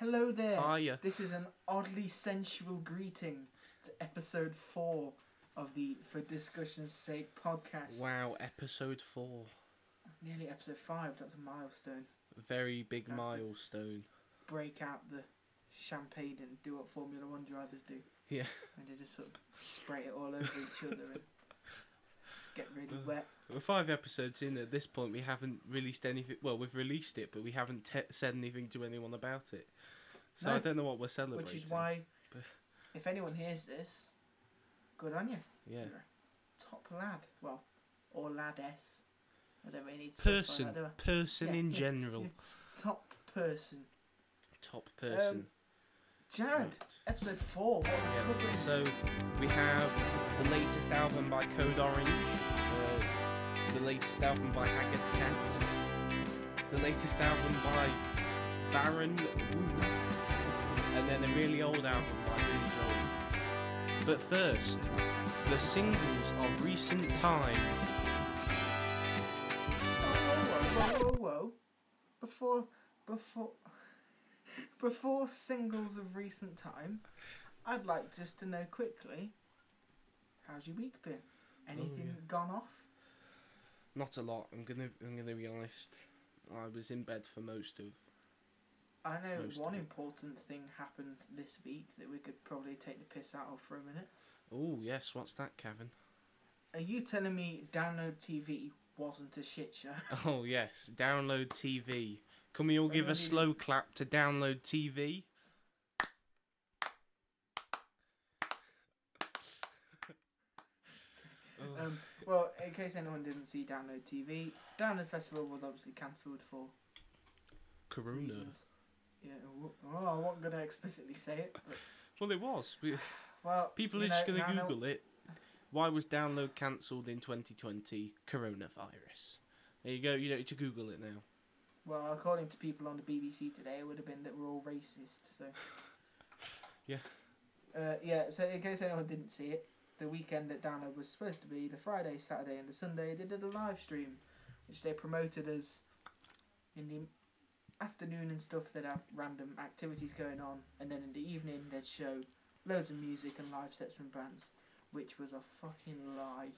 Hello there. Hiya. This is an oddly sensual greeting to episode four of the For Discussion's Sake podcast. Wow, episode four. Nearly episode five. That's a milestone. Very big milestone. Break out the champagne and do what Formula One drivers do. Yeah. And they just sort of spray it all over each other and get really wet. We're five episodes in. At this point, we haven't released anything. Well, we've released it, but we haven't te- said anything to anyone about it. So No. I don't know what we're celebrating. Which is why, But- if anyone hears this, good on you. Yeah. Top lad. Well, or laddess. I don't really need to Person. that, do I? Person Yeah, in yeah, general. Top person. Top person. Um, Jared, Right. episode four. What are we Yeah, so we have the latest album by Code Orange, the latest album by Haggard Cat, the latest album by Baron Wu, and then a really old album by Billy Joel. But first, the singles of recent time. Whoa, whoa, whoa, whoa, whoa. Before, before, before singles of recent time, I'd like just to know quickly, how's your week been? Oh, Anything yeah. gone off? Not a lot. I'm gonna I'm gonna be honest. I was in bed for most of. I know Most one important thing happened this week that we could probably take the piss out of for a minute. Oh yes, what's that, Cavan? Are you telling me Download TV wasn't a shit show? Oh yes, download TV. Can we all give a slow clap to download TV? Oh, Um, well, in case anyone didn't see Download TV, Download Festival was obviously cancelled for Corona. reasons. Yeah, w- oh, I wasn't going to explicitly say it. But, Well, it was. We- well, People are just going to Google it. Why was download cancelled in 2020? Coronavirus. There you go. You don't need to Google it now. Well, according to people on the BBC today, it would have been that we're all racist. So. Yeah. Uh, yeah. So in case anyone didn't see it, the weekend that Download was supposed to be the Friday, Saturday, and the Sunday, they did a live stream, which they promoted as in the afternoon and stuff. They'd have random activities going on, and then in the evening they'd show loads of music and live sets from bands, which was a fucking lie.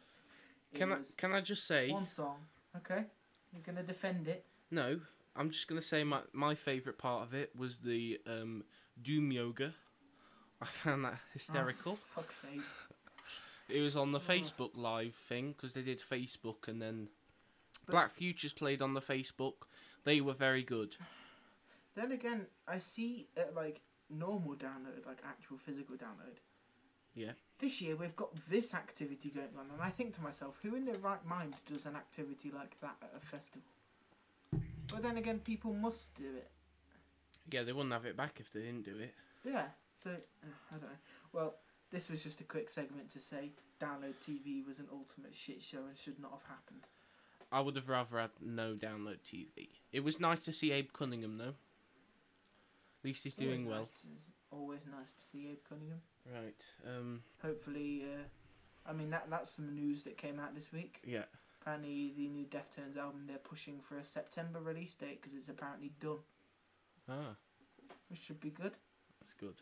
It Can I can I just say one song. Okay, you're gonna defend it. no? I'm just going to say my my favourite part of it was the um, Doom Yoga. I found that hysterical. Oh, fuck's sake. It was on the Oh. Facebook Live thing because they did Facebook and then Black Futures played on the Facebook. They were very good. Then again, I see uh, like normal download, like actual physical download. Yeah. This year we've got this activity going on, and I think to myself, who in their right mind does an activity like that at a festival? But then again, people must do it. Yeah, they wouldn't have it back if they didn't do it. Yeah. So uh, I don't know. Well, this was just a quick segment to say download TV was an ultimate shit show and should not have happened. I would have rather had no download TV. It was nice to see Abe Cunningham though. At least he's doing well. Always nice to- always nice to see Abe Cunningham. Right. Um. Hopefully, uh, I mean that that's some news that came out this week. Yeah. Apparently, the new Deftones album they're pushing for a September release date because it's apparently done, Ah, which should be good. that's good.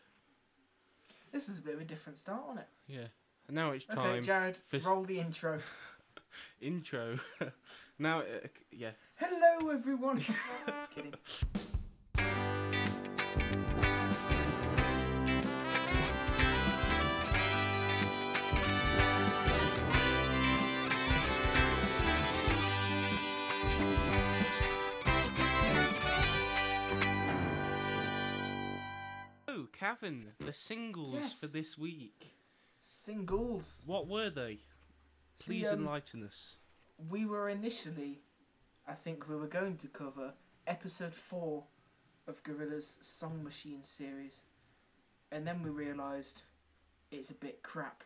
This is a bit of a different start on it. Yeah. And now it's time. Okay. Jared, for- roll the intro. Intro. now, uh, yeah. Hello, everyone. Kidding. Cavan, the singles Yes. for this week. Singles. What were they? Please See, um, enlighten us. We were initially, I think we were going to cover episode four of Gorillaz Song Machine series, and then we realised it's a bit crap.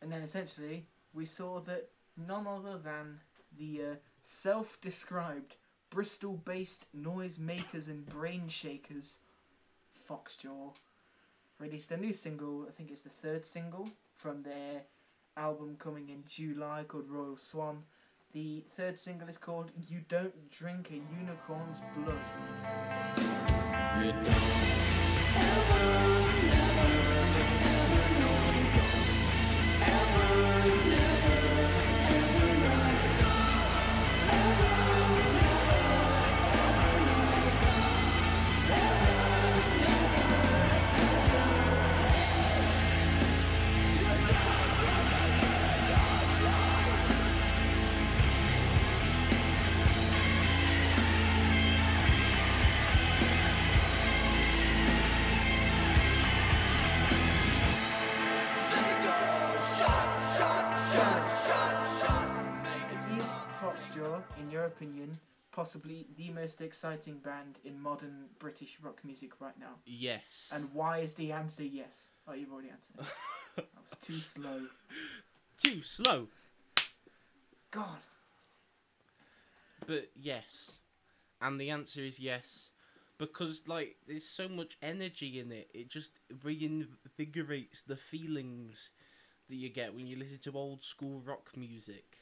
And then essentially, we saw that none other than the uh, self described Bristol based noise makers and brain shakers, Foxjaw, released a new single, I think it's the third single from their album coming in July called Royal Swan. The third single is called "You Don't Drink a Unicorn's Blood." Most exciting band in modern British rock music right now? Yes. And why is the answer yes? Oh, you've already answered. That was too slow. Too slow. God. But yes. And the answer is yes. Because like there's so much energy in it. It just reinvigorates the feelings that you get when you listen to old school rock music.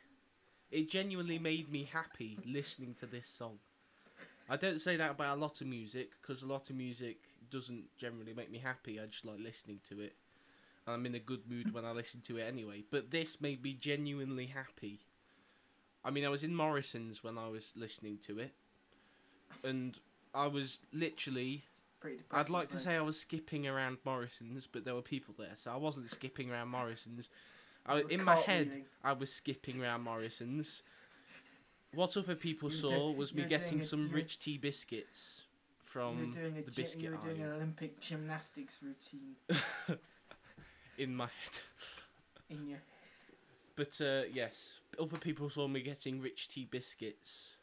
It genuinely made me happy listening to this song. I don't say that about a lot of music because a lot of music doesn't generally make me happy. I just like listening to it. And I'm in a good mood when I listen to it anyway. But this made me genuinely happy. I mean, I was in Morrison's when I was listening to it, and I was literally. I'd like to say. I was skipping around Morrison's, but there were people there, so I wasn't skipping around Morrison's. I, in my head. I was skipping around Morrison's. What other people You saw do- was me getting a- some rich tea biscuits from the biscuit you were doing aisle an Olympic gymnastics routine in my head. in your. But uh, yes, other people saw me getting rich tea biscuits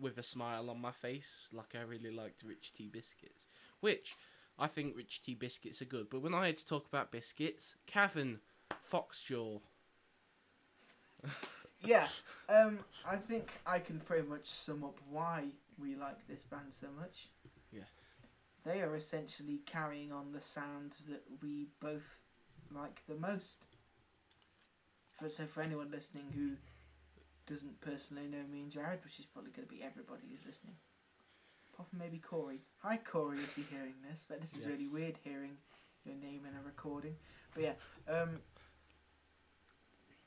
with a smile on my face, like I really liked rich tea biscuits. Which I think rich tea biscuits are good. But when I had to talk about biscuits, Cavan, Foxjaw. Yeah, um, I think I can pretty much sum up why we like this band so much. Yes. They are essentially carrying on the sound that we both like the most. For, so for anyone listening who doesn't personally know me and Jared, which is probably going to be everybody who's listening, apart from maybe Corey. Hi Corey, if you're hearing this, but this is really weird hearing your name in a recording. But yeah, um,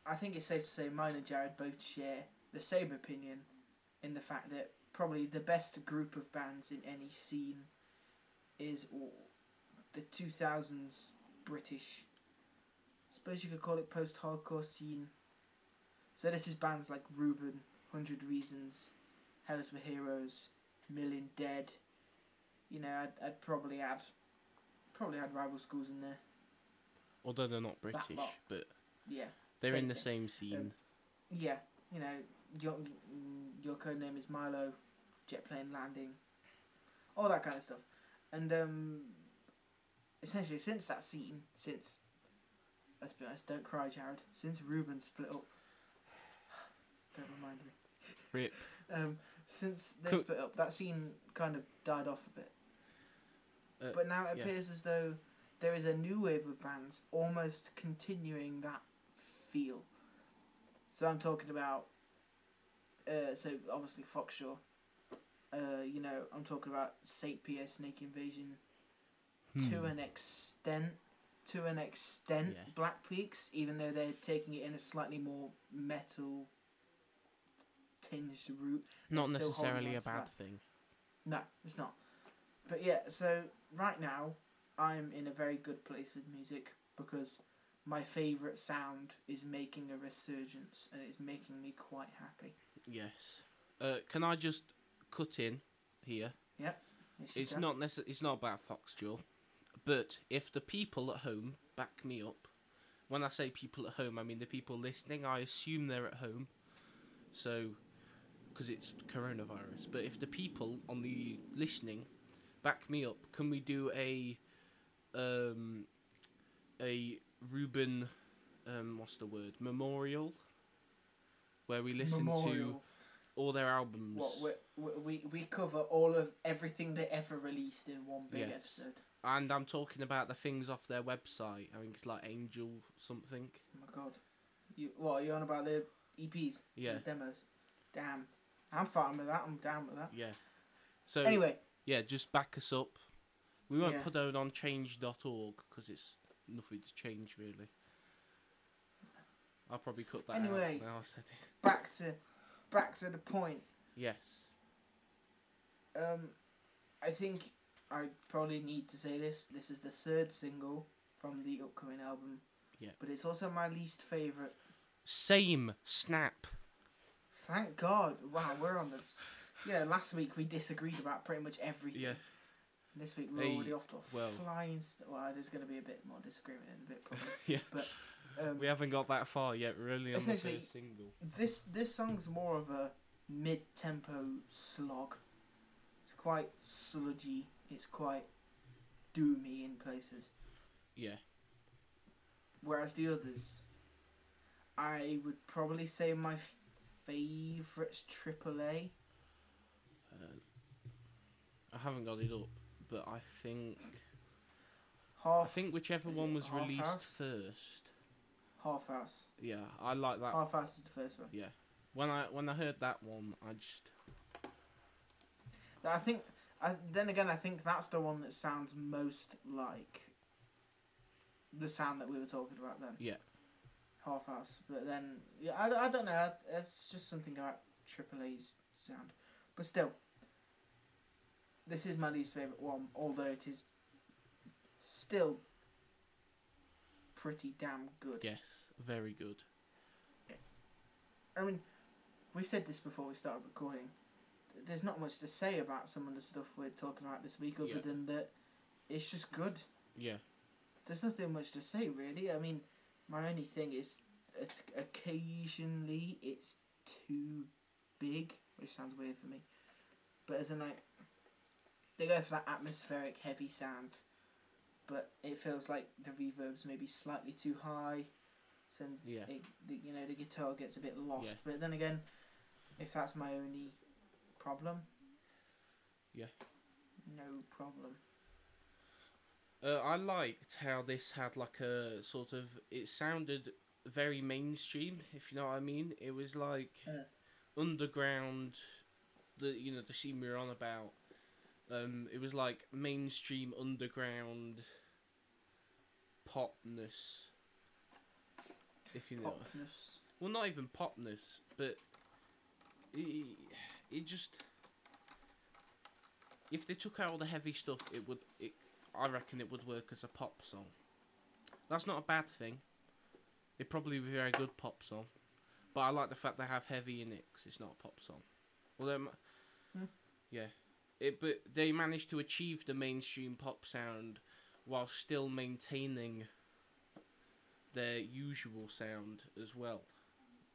I think it's safe to say mine and Jared both share the same opinion in the fact that probably the best group of bands in any scene is the 2000s British, I suppose you could call it post hardcore scene. So this is bands like Reuben, Hundred Reasons, Hell Is for Heroes, Million Dead. You know, I'd, I'd probably add, probably had rival schools in there. Although they're not British, but Yeah, they're Same in the thing. same scene. yeah. You know, your Yourcodenameis:milo, jet plane landing, all that kind of stuff, and um, essentially since that scene, since let's be honest, don't cry, Jared. Since Reuben split up, don't remind me. Rip. Um, since they Cool. split up, that scene kind of died off a bit. Uh, but now it yeah. appears as though there is a new wave of bands almost continuing that feel. So I'm talking about, uh, so obviously Foxjaw. Uh, you know, I'm talking about Sapia Snake Invasion to Hmm. an extent. To an extent, Yeah. Black Peaks, even though they're taking it in a slightly more metal tinged route. Not necessarily a bad thing. No, it's not. But yeah, so right now I'm in a very good place with music because my favourite sound is making a resurgence and it's making me quite happy. Yes. Uh, can I just cut in here? Yes, It's can. not necess- It's not about Foxjaw, but if the people at home back me up, when I say people at home, I mean the people listening. I assume they're at home, so because it's coronavirus. But if the people on the listening back me up, can we do a um a Reuben um what's the word memorial where we listen to all their albums? What we, we cover all of everything they ever released in one big Yes. episode. And I'm talking about the things off their website. I think it's like Angel something. Oh my god, you what are you on about the EPs, Yeah, demos. Damn, I'm fine with that. I'm down with that. yeah. So Anyway, yeah, just back us up. We won't Yeah. put it on change.org because it's nothing's changed really. I'll probably cut that Anyway. out now I said it. back to back to the point. Yes. Um, I think I probably need to say this. This is the third single from the upcoming album. Yeah. But it's also my least favorite. Same snap. Thank God! Wow, we're on the. Yeah, last week we disagreed about pretty much everything. Yeah. This week we're Hey, already off to a well. flying. St- well, there's going to be a bit more disagreement in a bit probably. Yeah. But um, We haven't got that far yet. We're only on the first single. this this song's more of a mid-tempo slog. It's quite sludgy. It's quite doomy in places. Yeah. Whereas the others, I would probably say my favourite's AAA. Uh, I haven't got it up, but I think Half. I think whichever one was Half released House? first. Half House. Yeah, I like that. Half House is the first one. Yeah, when I when I heard that one, I just I think. I, then again, I think that's the one that sounds most like the sound that we were talking about then. Yeah. Half House, but then yeah, I, I don't know. It's just something about AAA's sound, but still, this is my least favorite one. Although it is still pretty damn good. yes, very good. I mean, we said this before we started recording. There's not much to say about some of the stuff we're talking about this week, other Yeah. than that it's just good. Yeah, There's nothing much to say really. I mean, my only thing is occasionally it's too big, which sounds weird for me. But as in like, they go for that atmospheric heavy sound, but it feels like the reverb's maybe slightly too high. So yeah, it, the, you know the guitar gets a bit lost. Yeah. But then again, if that's my only problem, Yeah. no problem. Uh, I liked how this had like a sort of. It sounded very mainstream, if you know what I mean. It was like Yeah. underground. The you know the scene we were on about. Um, it was like mainstream underground popness. If you know. Popness. Well, not even popness, but it, it just if they took out all the heavy stuff, it would. It, I reckon it would work as a pop song. That's not a bad thing. It'd probably be a very good pop song, but I like the fact they have heavy in it because it's not a pop song. Well, them, Hmm. yeah, it. But they managed to achieve the mainstream pop sound while still maintaining their usual sound as well,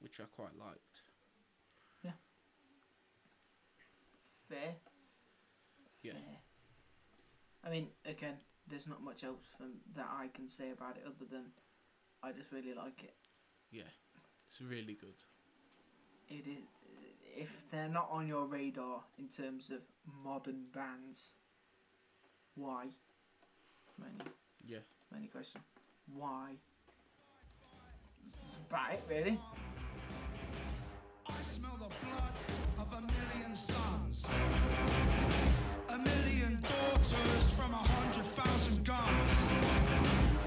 which I quite liked. Yeah. Fair. Yeah. Fair. I mean, again, there's not much else from, that I can say about it other than I just really like it. Yeah, it's really good. It is. If they're not on your radar in terms of modern bands, why? Many, Yeah. many question. Why? Right, really? I smell the blood of a million sons. A million daughters from a hundred thousand guns.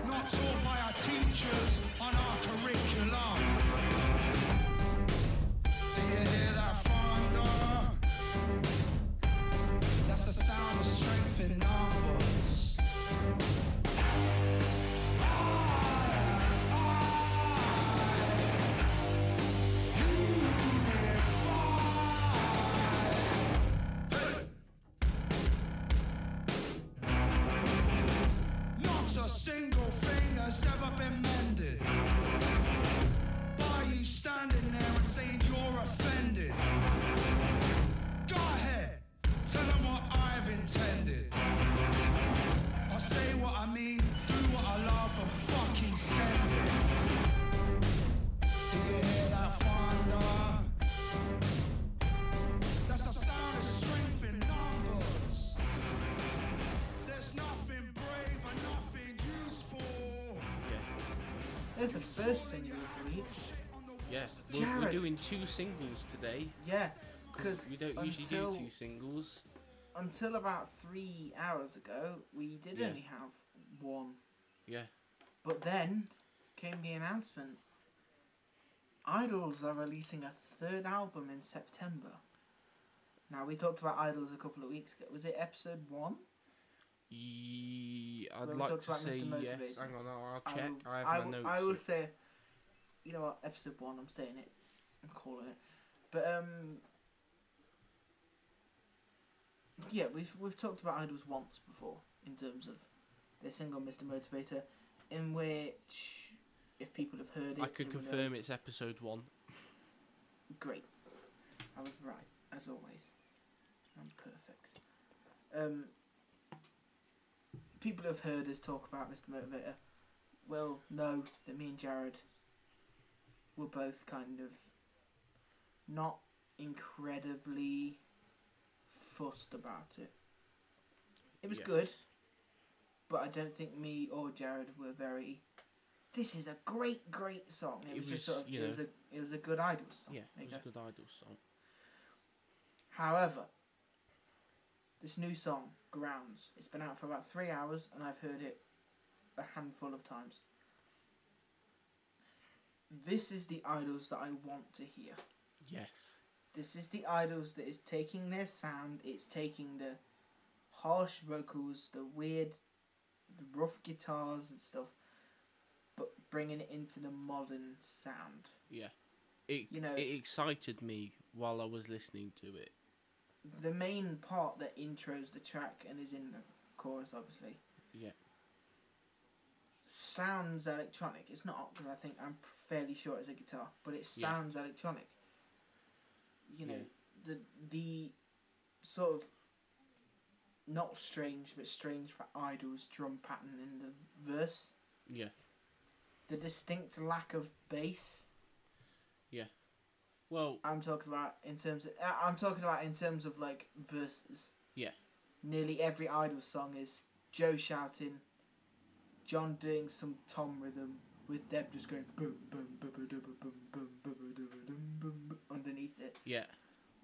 Not taught by our teachers on our curriculum. Strength in numbers. Doing two singles today. Yeah, because we don't usually do two singles. until about three hours ago, we did Yeah. only have one. Yeah. But then came the announcement. IDLES are releasing a third album in September. Now we talked about IDLES a couple of weeks ago. Was it episode one? Yeah, I'd like to say yes. Hang on, I'll I check. will- I have I my will- notes. I will say, you know what, episode one. I'm saying it. Calling it. But um, yeah, we've we've talked about IDLES once before in terms of their single "Mr. Motivator," in which, if people have heard it, I could will know- confirm it's episode one. Great. I was right, as always. I'm perfect. Um, people who have heard us talk about Mr. Motivator. Well, know that me and Jared were both kind of not incredibly fussed about it. It was good, but I don't think me or Jared were very. This is a great, great song. It, It was, just sort of. It was a. It was a good idol song. Yeah, it was go. a good idol song. However, this new song, Grounds, it's been out for about three hours and I've heard it a handful of times. This is the IDLES that I want to hear. Yes. This is the IDLES that is taking their sound, it's taking the harsh vocals, the weird, the rough guitars and stuff, but bringing it into the modern sound. Yeah. It You know- it excited me while I was listening to it. The main part that intros the track and is in the chorus, obviously, Yeah. sounds electronic. It's not because I think I'm fairly sure it's a guitar, but it Yeah. sounds electronic. You know, Yeah. the the sort of not strange but strange for IDLES drum pattern in the verse. Yeah. The distinct lack of bass. Yeah. Well, I'm talking about in terms of uh, I'm talking about in terms of like verses. Yeah. Nearly every idol song is Joe shouting, John doing some tom rhythm with Dev just going boom boom boom boom boom boom boom boom boom boom boom underneath it. yeah.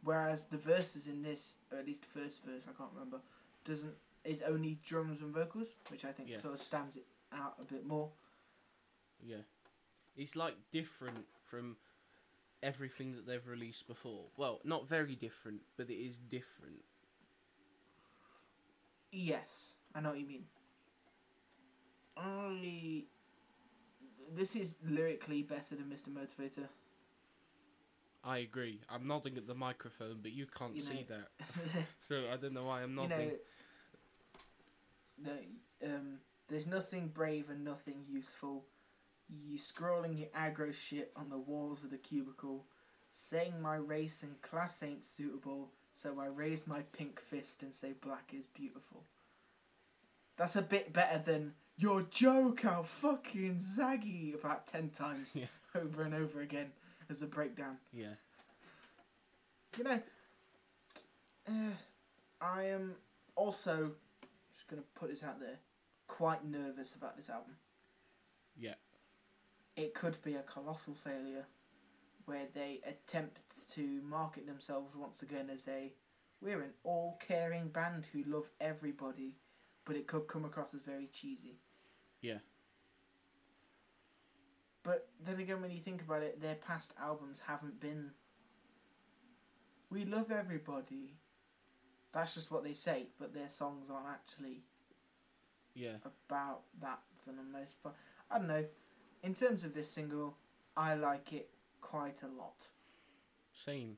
Whereas the verses in this, or at least the first verse, I can't remember, doesn't is only drums and vocals, which I think Yeah. sort of stands it out a bit more. Yeah. It's like different from everything that they've released before. Well, not very different, but it is different. Yes, I know what you mean. I. This is lyrically better than Mr. Motivator. I agree. I'm nodding at the microphone, but you can't You see that. So I don't know why I'm nodding. you know, the, um, there's nothing brave and nothing useful. You scrolling your aggro shit on the walls of the cubicle, saying my race and class ain't suitable, so I raise my pink fist and say black is beautiful. That's a bit better than your joke, how fucking zaggy about ten times Yeah. over and over again as a breakdown. Yeah. You know, uh, I am also just gonna put this out there, quite nervous about this album. Yeah. It could be a colossal failure, where they attempt to market themselves once again as a we're an all caring band who love everybody, but it could come across as very cheesy. Yeah. But then again, when you think about it, their past albums haven't been. We love everybody. That's just what they say, but their songs aren't actually Yeah. about that for the most part. I don't know. In terms of this single, I like it quite a lot. Same.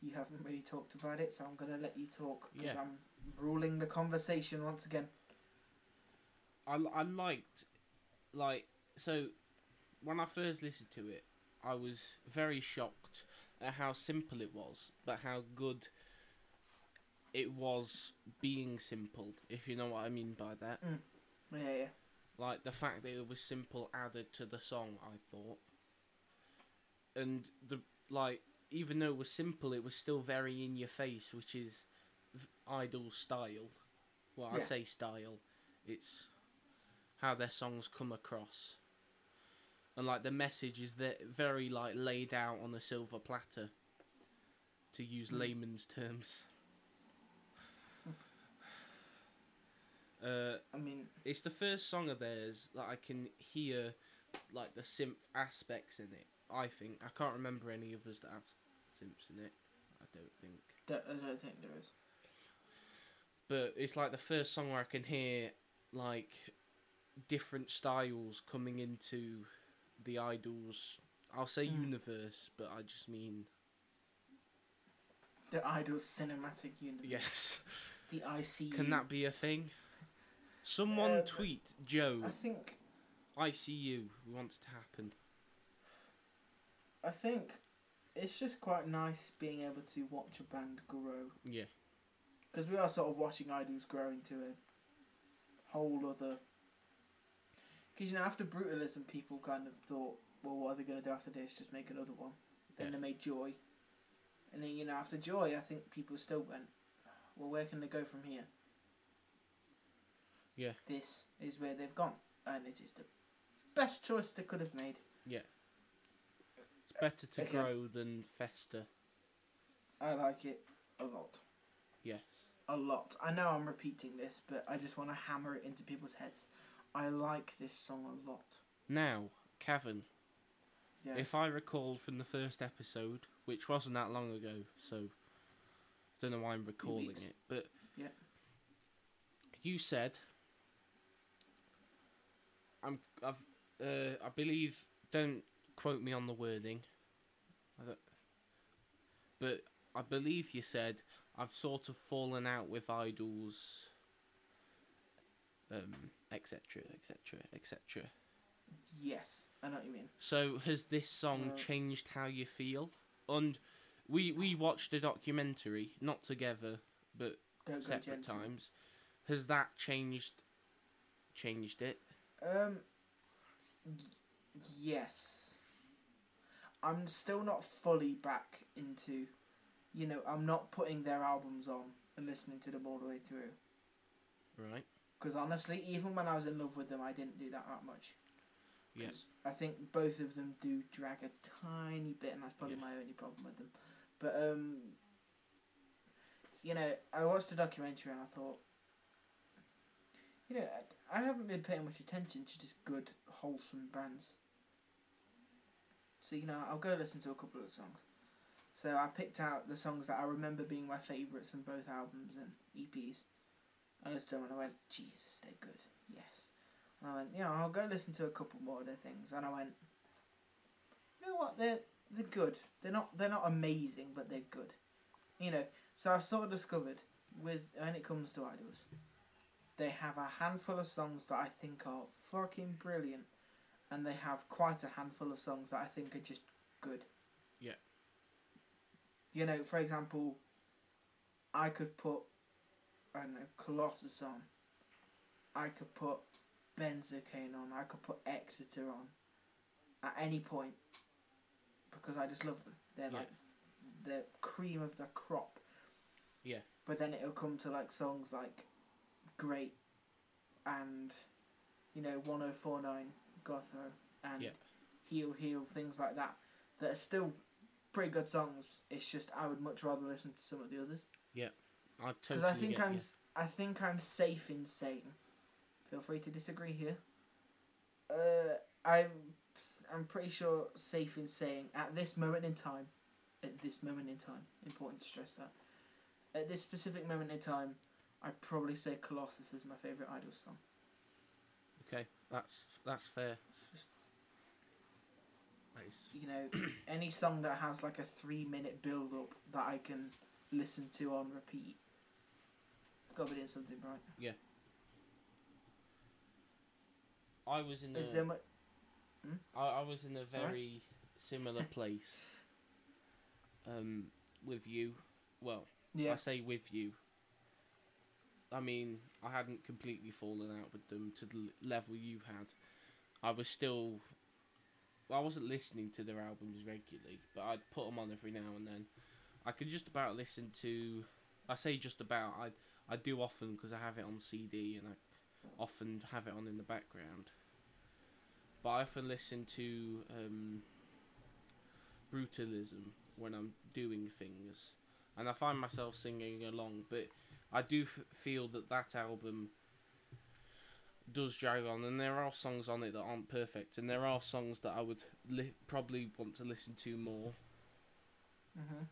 You haven't really talked about it, so I'm gonna let you talk because Yeah. I'm ruling the conversation once again. I, I liked, like, so when I first listened to it, I was very shocked at how simple it was, but how good it was being simple, if you know what I mean by that. Mm. Yeah, yeah. Like, the fact that it was simple added to the song, I thought. And, the like, even though it was simple, it was still very in your face, which is v- idol style. Well, I say style, it's how their songs come across. and like the message is that very like laid out on a silver platter, to use Mm. layman's terms. uh, I mean, it's the first song of theirs that I can hear like the synth aspects in it. I think I can't remember any others that have synths in it. I don't think. that, I don't think there is. but it's like the first song where I can hear like different styles coming into the IDLES. I'll say Mm. universe, but I just mean The Idol's cinematic universe. yes. The ICU. Can that be a thing? Someone Uh, tweet Joe I think. ICU. We want it to happen. I think it's just quite nice being able to watch a band grow Yeah, because we are sort of watching IDLES grow into a whole other. Because you know, after brutalism, people kind of thought, well, what are they going to do after this? Just make another one. Then Yeah. they made Joy, and then you know, after Joy, I think people still went, well, where can they go from here? Yeah. This is where they've gone, and it is the best choice they could have made. Yeah. It's better to Okay. grow than fester. I like it a lot. Yes. a lot. I know I'm repeating this, but I just want to hammer it into people's heads. I like this song a lot. Now, Cavan, Yes. if I recall from the first episode, which wasn't that long ago, so I don't know why I'm recalling it, but Yeah. you said I'm I've uh, I believe don't quote me on the wording, I don't, but I believe you said I've sort of fallen out with IDLES, um, etc. etc. etc. yes, I know what you mean. So has this song changed how you feel? And we we watched a documentary, not together, but Don't separate times. Has that changed changed it? Um. y- yes. I'm still not fully back into, you know, I'm not putting their albums on and listening to them all the way through. Right. Because honestly, even when I was in love with them, I didn't do that that much. Yeah. 'Cause I think both of them do drag a tiny bit, and that's probably Yeah. my only problem with them. But um, you know, I watched the documentary and I thought, you know, I, I haven't been paying much attention to just good, wholesome bands. So you know, I'll go listen to a couple of the songs. So I picked out the songs that I remember being my favourites from both albums and EPs. I listened to them and I went, Jesus, they're good. Yes. And I went, you know, I'll go listen to a couple more of their things. And I went, you know what? They're they're good. They're not they're not amazing, but they're good. You know. So I've sort of discovered with when it comes to IDLES, they have a handful of songs that I think are fucking brilliant, and they have quite a handful of songs that I think are just good. Yeah. You know, for example, I could put I don't Colossus on. I could put Benzocaine on. I could put Exeter on. At any point, because I just love them. They're Yeah. like the cream of the crop. Yeah. But then it'll come to like songs like Great and you know 1049 Gotho and Yeah. Heal Heal things like that that are still pretty good songs. It's just I would much rather listen to some of the others I because totally I think get I'm you. s- I think I'm safe in saying. Feel free to disagree here. Uh, I'm I'm pretty sure safe in saying at this moment in time, at this moment in time, important to stress that. At this specific moment in time, I'd probably say Colossus is my favorite Idol song. Okay, that's that's fair. Just, That is, you know, any song that has like a three minute build up that I can listen to on repeat. Be doing something right. Yeah. I was in Is a, there mu- I, I was in a Sorry? very similar place um, with you. Well, yeah. I say with you. I mean, I hadn't completely fallen out with them to the level you had. I was still. I wasn't listening to their albums regularly, but I'd put them on every now and then. I could just about listen to. I say just about. I I do often because I have it on CD and I often have it on in the background. but I often listen to um, brutalism when I'm doing things, and I find myself singing along. But I do f- feel that that album does drag on, and there are songs on it that aren't perfect, and there are songs that I would li- probably want to listen to more, hmm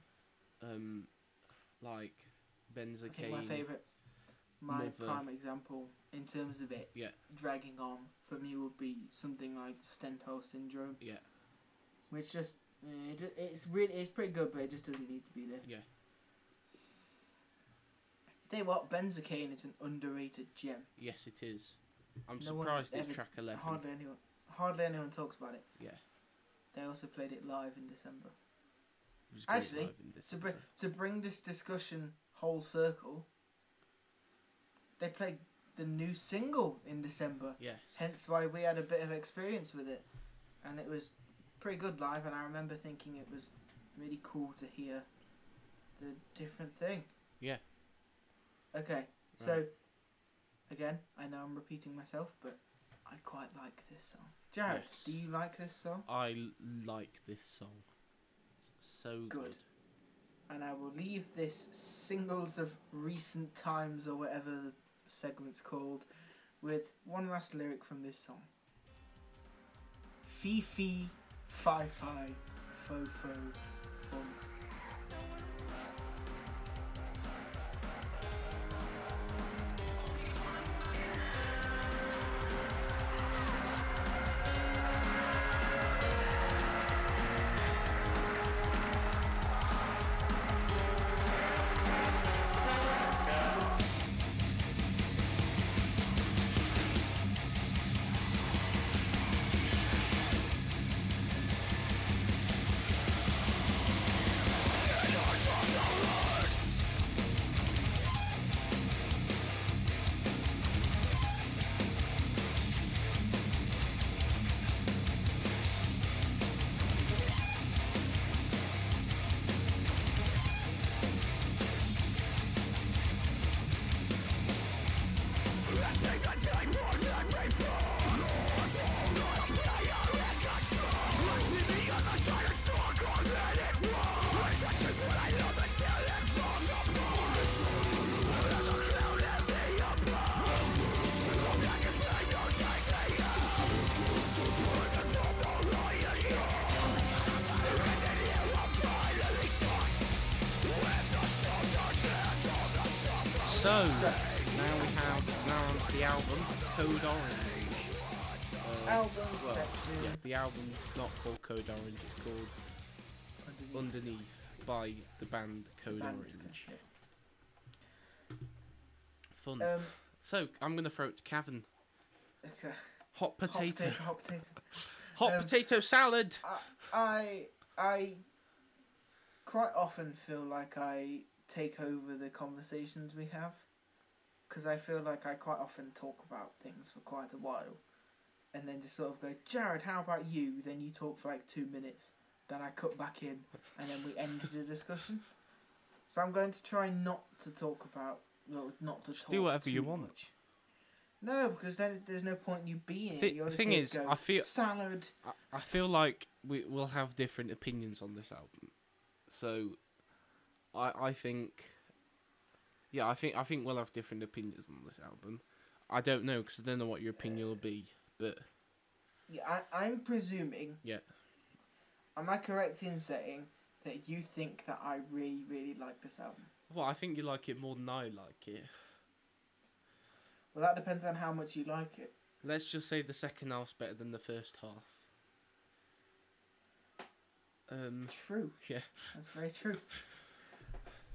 um, like Benzocaine. think my favourite, my Mother. prime example in terms of it Yeah. dragging on for me would be something like Stendhal Syndrome, Yeah, which just eh, it, it's really it's pretty good, but it just doesn't need to be there. Yeah. Tell you what, Benzocaine is an underrated gem. yes, it is. I'm No surprised it's ever- track eleven. Hardly anyone, hardly anyone talks about it. Yeah. They also played it live in December. It was great Actually, To bring to bring this discussion whole circle, they played the new single in December. yes. Hence why we had a bit of experience with it, and it was pretty good live. And I remember thinking it was really cool to hear the different thing. Yeah. Okay, so again, I know I'm repeating myself, but I quite like this song. Jared, Yes. do you like this song? I l- like this song. It's so good. Good. And I will leave this singles of recent times or whatever the segment's called with one last lyric from this song. Fee fee, fi fi, fo fo, fum. So now we have now onto the album Code Orange. Uh, Album well, section. Yeah, the album's not called Code Orange. It's called Underneath Underneath by the band Code band Orange. Fun. Um, so I'm gonna throw it to Cavan. okay. Hot Hot potato. potato, hot potato. Hot Um, potato salad. I I quite often feel like I take over the conversations we have because I feel like I quite often talk about things for quite a while and then just sort of go, Jared, how about you? Then you talk for like two minutes, then I cut back in and then we end the discussion. So I'm going to try not to talk about, well, not to talk do whatever you want. much. No, because then there's no point in you being. You're the thing is, go, I feel- salad. I, I feel like we will have different opinions on this album. So I I think yeah, I think I think we'll have different opinions on this album. I don't know because I don't know what your opinion will be, but Yeah, I, I'm presuming. Yeah. Am I correct in saying that you think that I really, really like this album? well, I think you like it more than I like it. Well, that depends on how much you like it. Let's just say the second half's better than the first half. Um, True. yeah, That's very true.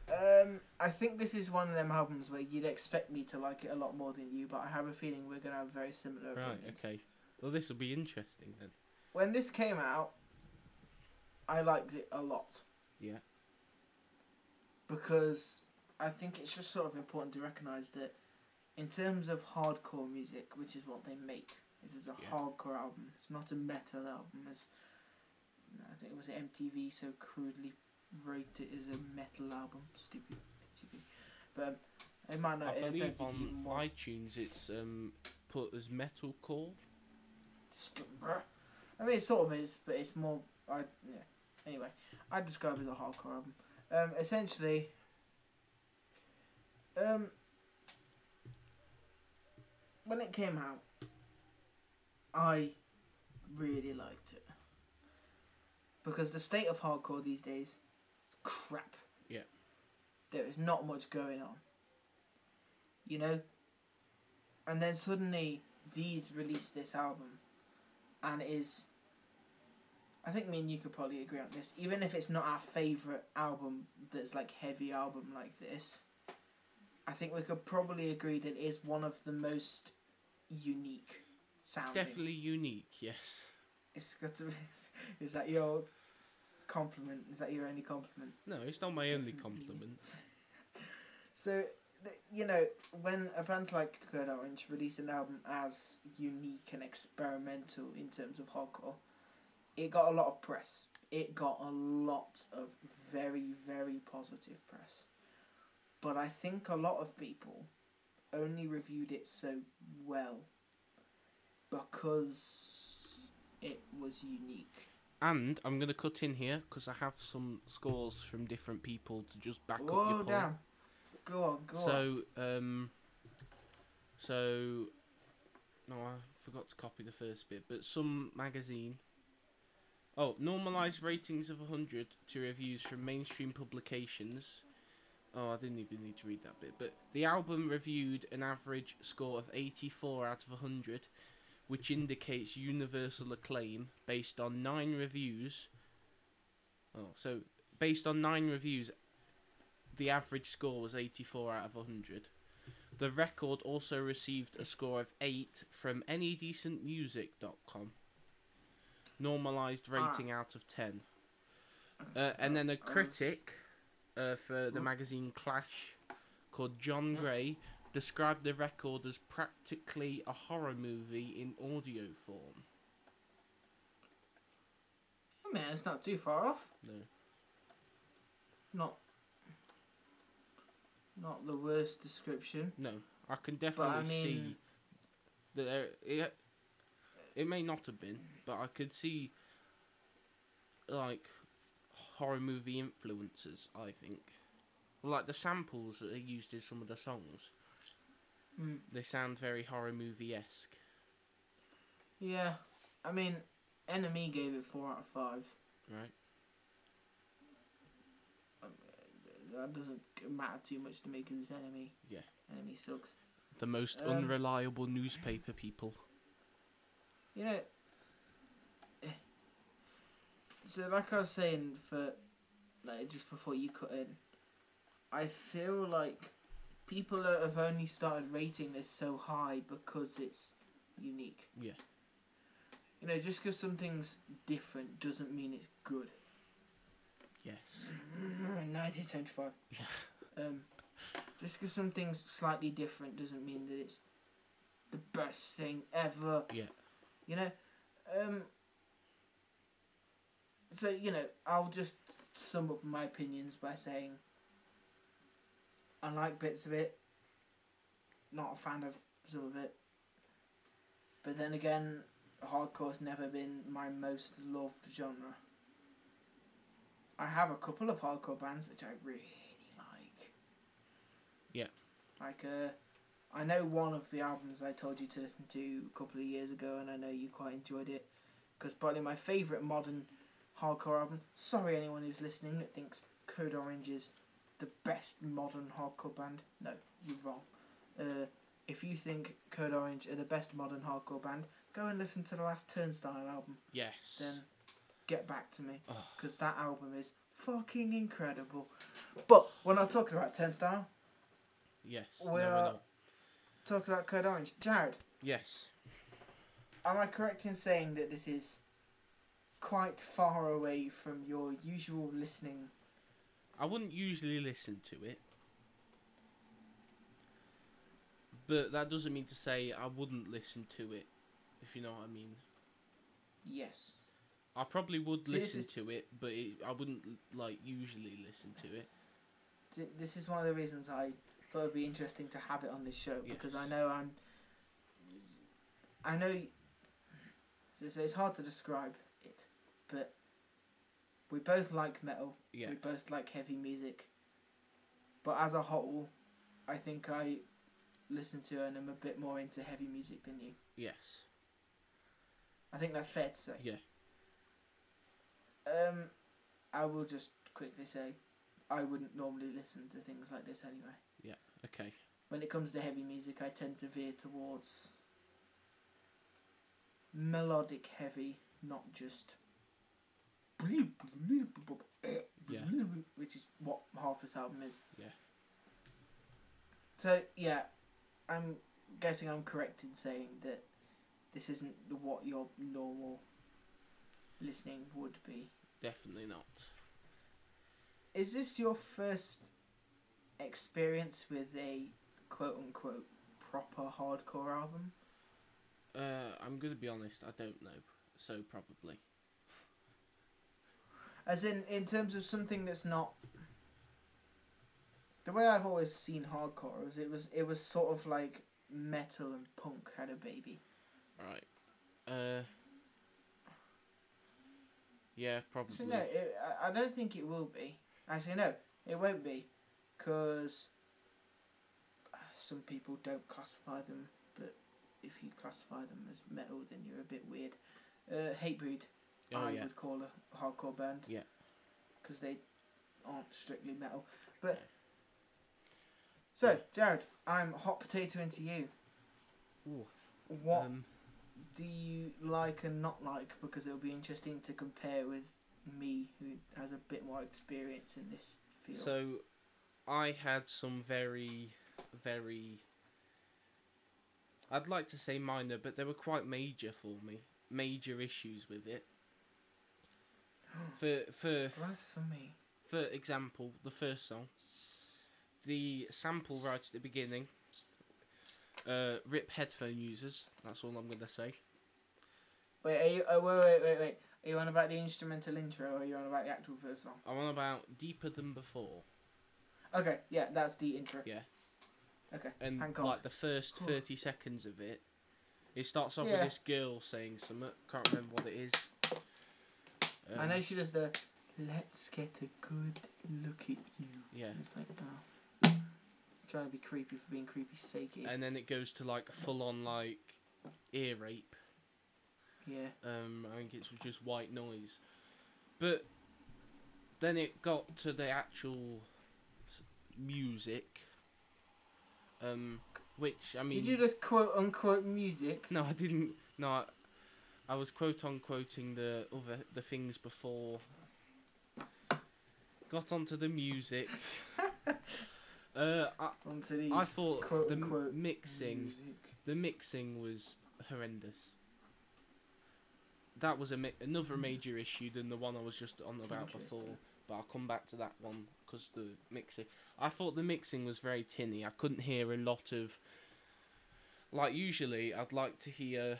Um, I think this is one of them albums where you'd expect me to like it a lot more than you, but I have a feeling we're gonna have very similar right, opinions. okay. Well, this will be interesting then. When this came out, I liked it a lot Yeah, because I think it's just sort of important to recognise that in terms of hardcore music, which is what they make, this is a Yeah. hardcore album. It's not a metal album, as I think it was MTV so crudely wrote it as a metal album. Stupid, stupid. But um, it might not. I believe on iTunes it's um put as metalcore. I mean, it sort of is, but it's more. I yeah. Anyway, I describe it as a hardcore album. Um, essentially. Um. When it came out, I really liked it because the state of hardcore these days crap. Yeah. There is not much going on. You know? And then suddenly these release this album and it is I think me and you could probably agree on this. Even if it's not our favourite album that's like heavy album like this, I think we could probably agree that it is one of the most unique sounding. Definitely unique, yes. It's got to be. Is that your compliment? Is that your only compliment? No, it's not my only compliment. So, you know, when a band like Code Orange released an album as unique and experimental in terms of hardcore, it got a lot of press. It got a lot of very, very positive press. But I think a lot of people only reviewed it so well because it was unique. And I'm going to cut in here because I have some scores from different people to just back up your point. damn. Go on, go on. So, um, so, no, I forgot to copy the first bit, but some magazine. Oh, normalized ratings of 100 to reviews from mainstream publications. Oh, I didn't even need to read that bit. But the album reviewed an average score of 84 out of 100, which indicates universal acclaim based on nine reviews. Oh, so based on nine reviews, the average score was 84 out of 100. The record also received a score of 8 from anydecentmusic.com. Normalized rating out of 10. Uh, and then a critic uh, for the magazine Clash called John Gray described the record as practically a horror movie in audio form. Oh, I mean, it's not too far off. No. Not. Not the worst description. No, I can definitely I mean- see that there, it, it may not have been, but I could see like horror movie influences. I think, like the samples that they used in some of the songs, Mm. they sound very horror movie esque. Yeah, I mean, NME gave it four out of five. Right? Um, that doesn't matter too much to me because it's NME. Yeah. NME sucks. The most Um, unreliable newspaper people. You know. eh, So, like I was saying, for like just before you cut in, I feel like people have only started rating this so high because it's unique. Yeah. You know, just because something's different doesn't mean it's good. Yes. 1975. Um, just because something's slightly different doesn't mean that it's the best thing ever. Yeah. You know, um. So you know, I'll just sum up my opinions by saying I like bits of it. Not a fan of some of it. But then again, hardcore's never been my most loved genre. I have a couple of hardcore bands which I really like. Yeah. Like uh I know one of the albums I told you to listen to a couple of years ago and I know you quite enjoyed it because probably my favourite modern hardcore album. Sorry anyone who's listening that thinks Code Orange is the best modern hardcore band. No, you're wrong. Uh, if you think Code Orange are the best modern hardcore band, go and listen to the last Turnstile album. Yes. Then get back to me because that album is fucking incredible. But we're not talking about Turnstile. yes. we no, we're are-. Talking about Code Orange. Jared, Yes. am I correct in saying that this is quite far away from your usual listening? I wouldn't usually listen to it. But that doesn't mean to say I wouldn't listen to it, if you know what I mean. Yes. I probably would See, listen is- to it, but it, I wouldn't like usually listen to it. This is one of the reasons I thought it'd be interesting to have it on this show because I know I'm. I know. it's hard to describe it, but we both like metal. Yeah. We both like heavy music. But as a whole, I think I listen to and am a bit more into heavy music than you. Yes. I think that's fair to say. Yeah. Um, I will just quickly say, I wouldn't normally listen to things like this anyway. Yeah. Okay. When it comes to heavy music, I tend to veer towards melodic heavy, not just. Yeah. Which is what half this album is. Yeah. So yeah, I'm guessing I'm correct in saying that this isn't what your normal listening would be. Definitely not. Is this your first experience with a quote unquote proper hardcore album? Uh, I'm gonna be honest. I don't know. So probably. As in, in terms of something that's not. The way I've always seen hardcore was it was it was sort of like metal and punk had a baby. Right. Uh. Yeah, probably. So no, it, I, I don't think it will be. Actually, no, it won't be, because some people don't classify them. But if you classify them as metal, then you're a bit weird. Uh, Hatebreed, oh I yeah. would call a hardcore band. Yeah. Because they aren't strictly metal. But so, Jared, I'm hot potato into you. Ooh, What Um, do you like and not like? Because it'll be interesting to compare with me, who has a bit more experience in this field. so, I had some very, very. I'd like to say minor, but they were quite major for me. Major issues with it. For for Blasphemy. for example, the first song, the sample right at the beginning. Uh, rip headphone users. That's all I'm gonna say. Wait, are you? Oh, wait, wait, wait, wait. Are you on about the instrumental intro, or are you on about the actual first song? I'm on about deeper than before, Okay, yeah, that's the intro. Yeah. Okay. and like the first thirty seconds of it, it starts off Yeah. with this girl saying something. Can't remember what it is. I Um, know she does the "Let's get a good look at you." Yeah, And It's like, oh. Trying to be creepy for being creepy sake. and then it goes to like full on like ear rape. yeah. Um, I think it's just white noise, but then it got to the actual music. Um, which I mean, Did you just quote unquote music? no, I didn't. No, I, was quote unquoting the other the things before. Got onto the music. uh, I, Onto the I thought quote the mixing music. the mixing was horrendous. That was a ma- another major issue than the one I was just on about before. But I'll come back to that one because the mixing. I thought the mixing was very tinny. I couldn't hear a lot of. Like usually, I'd like to hear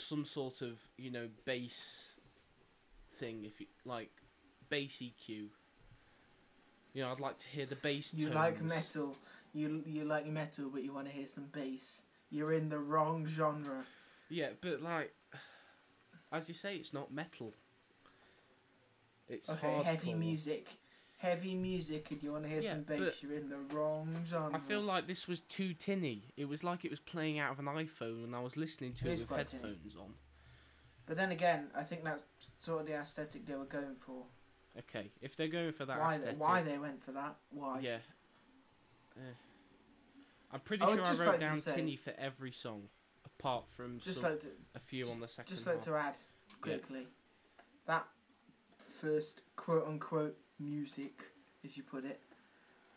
some sort of you know bass thing. If you like bass EQ. You know, I'd like to hear the bass. You like metal. You you like metal, but you want to hear some bass. You're in the wrong genre. Yeah, but like, as you say, it's not metal. It's okay, heavy music. Heavy music, and you want to hear Yeah, some bass. You're in the wrong genre. I feel like this was too tinny. It was like it was playing out of an iPhone, and I was listening to It it, with quite tinny. headphones on. But then again, I think that's sort of the aesthetic they were going for. Okay, if they're going for that Why? They, why they went for that? Why? yeah. Eh. I'm pretty I sure I wrote like down say- tinny for every song, apart from Just some, like to, a few on the second just half. like to add quickly, that first quote unquote music, as you put it,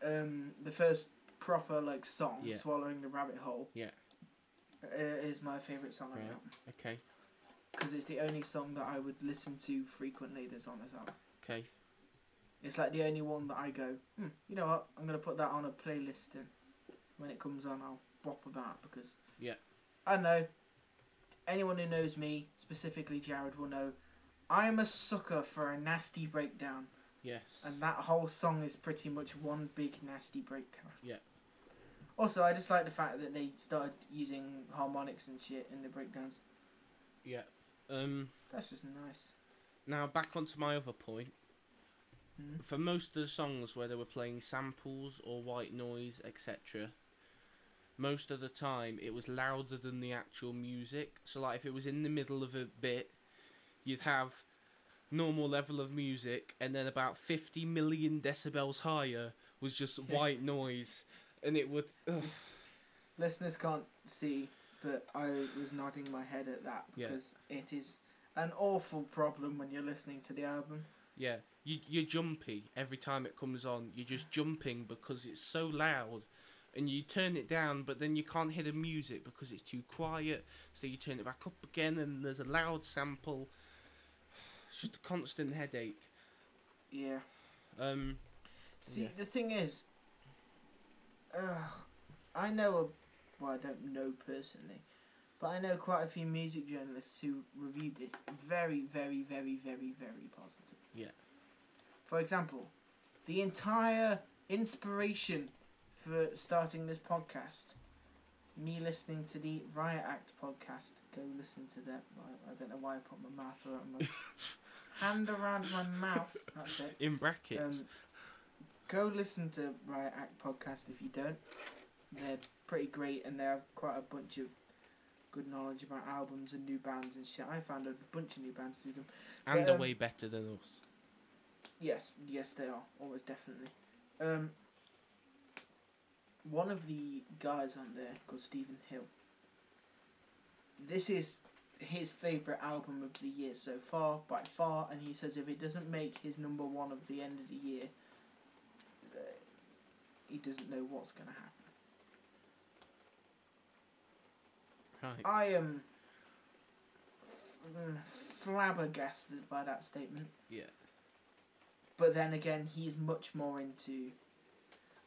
um, the first proper like song, Yeah. swallowing the rabbit whole. Yeah. Uh, is my favorite song on the album Okay, because it's the only song that I would listen to frequently that's on this album. okay, It's like the only one that I go, hmm, you know what? I'm gonna put that on a playlist, and when it comes on, I'll bop about because. Yeah. I know. Anyone who knows me, specifically Jared, will know. I'm a sucker for a nasty breakdown, yes, and that whole song is pretty much one big nasty breakdown. Yeah. Also, I just like the fact that they started using harmonics and shit in the breakdowns. yeah. Um, That's just nice. now back onto my other point. Hmm. For most of the songs where they were playing samples or white noise, etc., most of the time it was louder than the actual music. So, like, if it was in the middle of a bit, you'd have normal level of music, and then about 50 million decibels higher was just white noise, and it would. Ugh. Listeners can't see, but I was nodding my head at that Yeah. because it is an awful problem when you're listening to the album. Yeah, you you're jumpy every time it comes on. You're just jumping because it's so loud, and you turn it down, but then you can't hear the music because it's too quiet. So you turn it back up again, and there's a loud sample. It's just a constant headache. Yeah. Um, See, Yeah. the thing is, uh, I know a, well, I don't know personally, but I know quite a few music journalists who reviewed this very, very, very, very, very positive. Yeah. For example, the entire inspiration for starting this podcast, me listening to the Riot Act podcast. Go listen to that. I, I don't know why I put my mouth around my hand around my mouth. That's it. in brackets. Um, go listen to Riot Act podcast if you don't. They're pretty great and they have quite a bunch of good knowledge about albums and new bands and shit. I found a bunch of new bands through them. and but, they're um, way better than us. Yes, yes, they are almost definitely. Um, one of the guys on there called Stephen Hill. This is his favorite album of the year so far, by far, and he says if it doesn't make his number one of the end of the year, uh, he doesn't know what's gonna happen. Right. I am f- mm, flabbergasted by that statement. Yeah. But then again, he's much more into.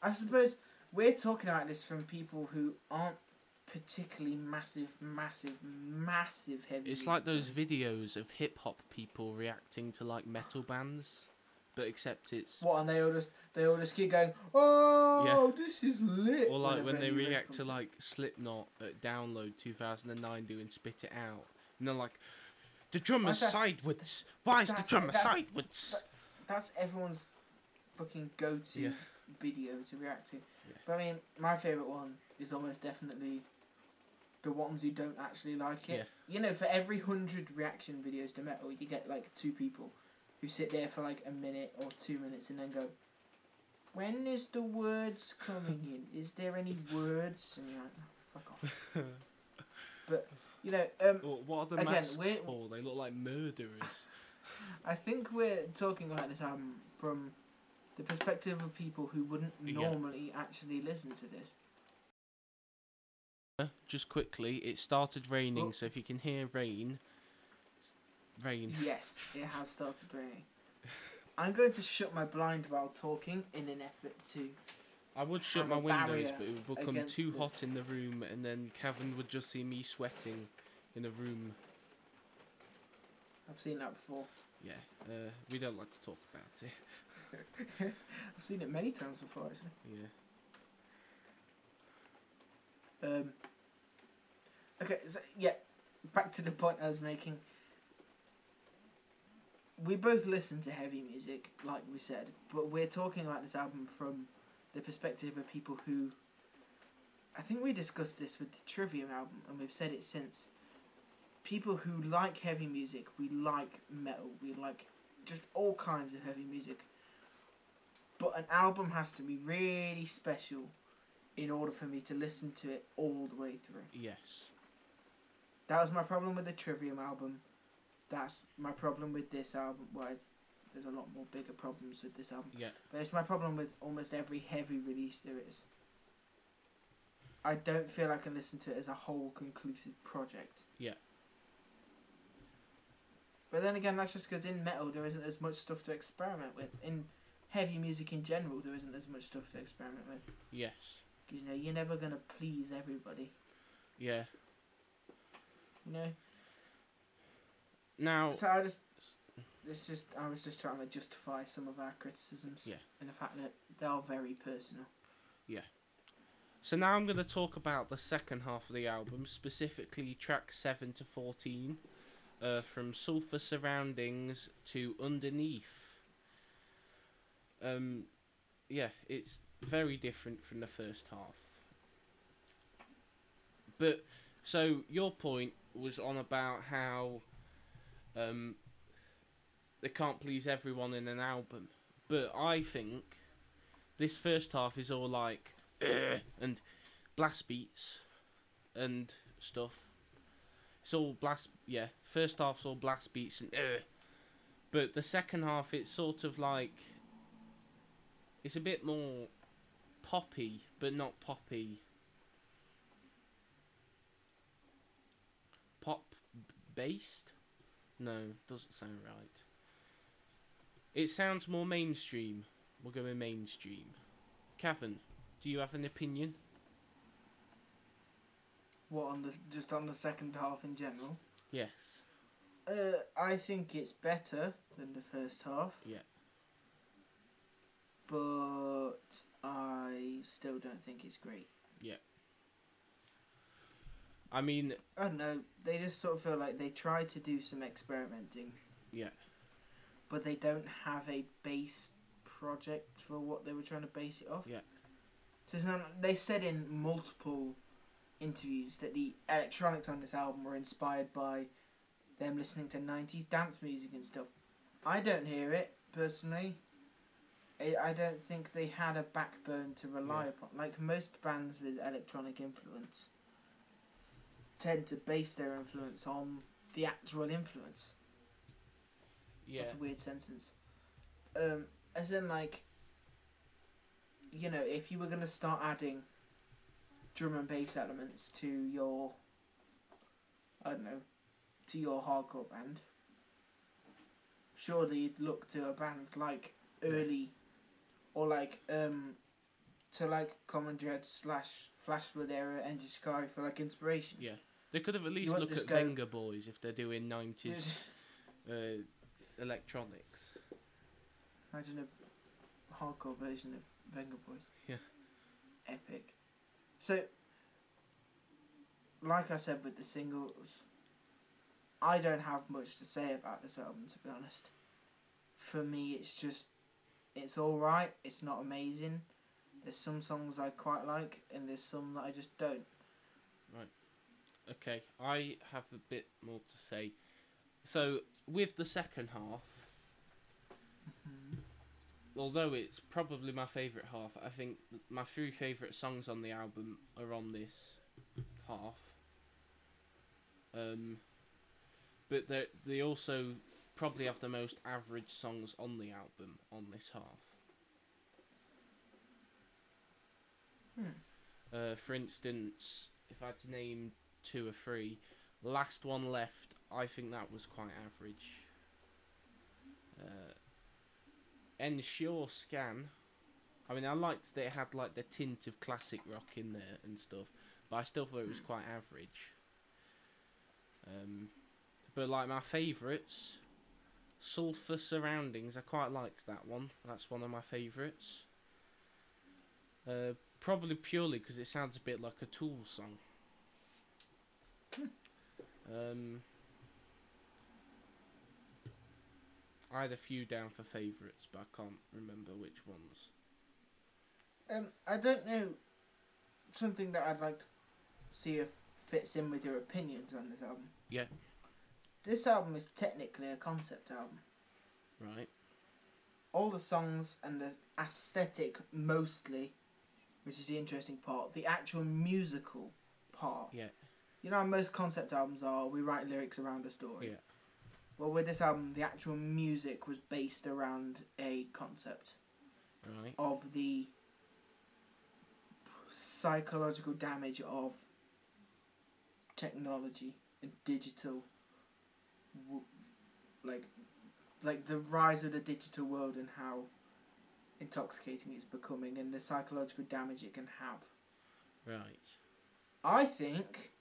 I suppose we're talking about this from people who aren't particularly massive, massive, massive heavy. It's like those videos of hip hop people reacting to like metal bands, but except it's What and they all just they all just keep going. Oh, this is lit. Or like when they a new riff react to like Slipknot at Download 2009 doing Spit It Out. And they're like, the drummer's that? sideways. Why is the drummer that's- sideways? that- That's everyone's fucking go to Yeah. video to react to. Yeah. But I mean, my favourite one is almost definitely the ones who don't actually like it. You know, for every hundred reaction videos to metal, you get like two people who sit there for like a minute or two minutes and then go, When is the words coming in? Is there any words? And you're like, "Oh, fuck off. But, you know, um, Or what are the Again, masks we're- for? They look like murderers. I think we're talking about this album from the perspective of people who wouldn't Yeah. normally actually listen to this. Just quickly, it started raining, Oh. so if you can hear rain, rain. Yes, it has started raining. I'm going to shut my blind while talking in an effort to. I would shut my windows, but it would become too the- hot in the room, and then Cavan would just see me sweating in a room. I've seen that before. Yeah, uh, we don't like to talk about it. I've seen it many times before, actually. Yeah. Um, okay, so yeah, back to the point I was making. We both listen to heavy music, like we said, but we're talking about this album from the perspective of people who. I think we discussed this with the Trivium album, and we've said it since. People who like heavy music, we like metal, we like just all kinds of heavy music. But an album has to be really special in order for me to listen to it all the way through. Yes. That was my problem with the Trivium album. That's my problem with this album. Well, there's a lot more bigger problems with this album. Yeah. But it's my problem with almost every heavy release there is. I don't feel I can listen to it as a whole conclusive project. Yeah. But then again, that's just because in metal there isn't as much stuff to experiment with. In heavy music in general, there isn't as much stuff to experiment with. Yes. Because you know you're never gonna please everybody. Yeah. You know. Now, So I just, it's just I was just trying to justify some of our criticisms. Yeah. And the fact that they are very personal. Yeah. So now I'm going to talk about the second half of the album, specifically track 7 to 14. uh, from sulfur surroundings to underneath. Um, yeah, it's very different from the first half. But so your point was on about how um, they can't please everyone in an album, but I think this first half is all like and blast beats and stuff. It's all blast, yeah. First half's all blast beats and but the second half it's sort of like it's a bit more poppy, but not poppy. Pop based? No, doesn't sound right. It sounds more mainstream. We'll go with mainstream. Cavan, do you have an opinion? What on the just on the second half in general? Yes. Uh, I think it's better than the first half. Yeah. But I still don't think it's great. Yeah. I mean, I don't know. They just sort of feel like they try to do some experimenting, yeah, but they don't have a base project for what they were trying to base it off. Yeah. So not, they said in multiple interviews that the electronics on this album were inspired by them listening to 90s dance music and stuff. I don't hear it, personally. I I don't think they had a backbone to rely Yeah. upon. Like most bands with electronic influence tend to base their influence on the actual influence. yeah, That's a weird sentence. Um, as in, like, you know, if you were going to start adding drum and bass elements to your, I don't know, to your hardcore band, surely you'd look to a band like early, or like, um, to like Common Dread slash Flash Flood era Enter Shikari for like inspiration. yeah. They could have at least looked at go- Venga Boys if they're doing nineties uh, electronics. Imagine a hardcore version of Venga Boys. Yeah. Epic. So, like I said with the singles, I don't have much to say about this album to be honest. For me, it's just, it's alright, it's not amazing. There's some songs I quite like, and there's some that I just don't. Right. Okay, I have a bit more to say. So with the second half, although it's probably my favourite half, I think my three favourite songs on the album are on this half. Um, but they they also probably have the most average songs on the album on this half. Hmm. Uh, for instance, if I had to name two or three, last one left, I think that was quite average. Uh, Erasure Scan. I mean, I liked that it had like the tint of classic rock in there and stuff, but I still thought it was quite average. Um, but like my favourites, Sulphur Surroundings. I quite liked that one. That's one of my favourites. Uh, probably purely because it sounds a bit like a Tool song. Um, I had a few down for favourites, but I can't remember which ones. Um, I don't know. Something that I'd like to see if fits in with your opinions on this album. Yeah. This album is technically a concept album. Right. All the songs and the aesthetic, mostly, which is the interesting part. The actual musical part. Yeah. You know how most concept albums are. We write lyrics around a story. Yeah. Well, with this album, the actual music was based around a concept Right. of the psychological damage of technology and digital like like the rise of the digital world and how intoxicating it's becoming and the psychological damage it can have Right. i think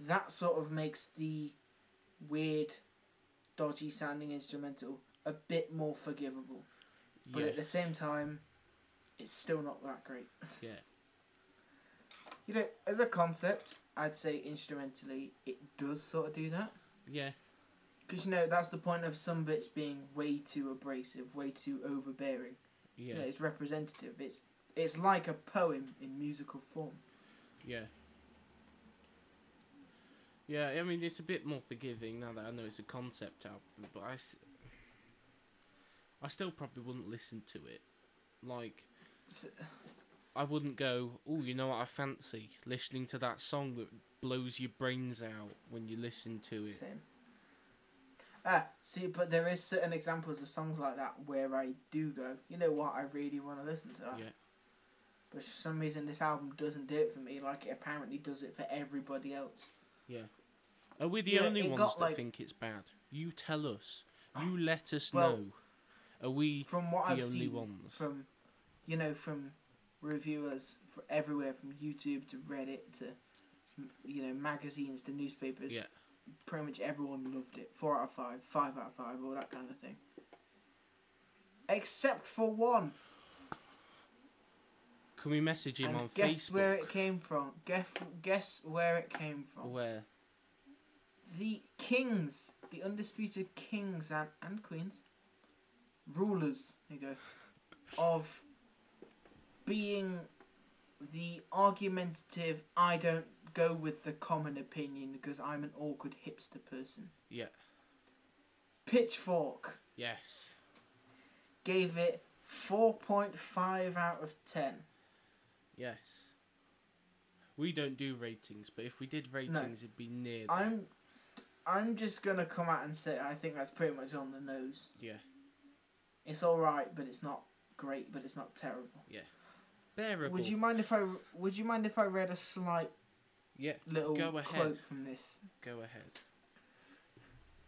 that sort of makes the weird dodgy sounding instrumental a bit more forgivable but Yeah. at the same time it's still not that great Yeah. You know, as a concept, I'd say instrumentally it does sort of do that. Yeah. Because you know that's the point of some bits being way too abrasive, way too overbearing. Yeah. You know, it's representative. It's it's like a poem in musical form. Yeah. Yeah, I mean, it's a bit more forgiving now that I know it's a concept album, but I, I still probably wouldn't listen to it. Like, I wouldn't go, oh, you know what I fancy? Listening to that song that blows your brains out when you listen to it. Same. Ah, see, but there is certain examples of songs like that where I do go, you know what, I really want to listen to that. Yeah. But for some reason, this album doesn't do it for me, like it apparently does it for everybody else. Yeah. Are we the Yeah, only it ones got, that like- think it's bad? You tell us. You let us Well, know. Are we From what the I've only seen, ones? from, you know, from reviewers for everywhere, from YouTube to Reddit to, you know, magazines to newspapers. Yeah. Pretty much everyone loved it. Four out of five, five out of five, all that kind of thing. Except for one. Can we message him and on guess Facebook? Guess where it came from. Guess guess where it came from. Where? The kings, the undisputed kings and, and queens, rulers. There you go. Of being the argumentative. I don't go with the common opinion because I'm an awkward hipster person. Yeah. Pitchfork Yes. gave it four point five out of ten. Yes. We don't do ratings, but if we did ratings, it'd be near. I'm I'm just gonna come out and say I think that's pretty much on the nose. Yeah. It's all right, but it's not great, but it's not terrible. Yeah. Bearable. Would you mind if I would you mind if I read a slight Yeah. little Go quote ahead. from this? Go ahead.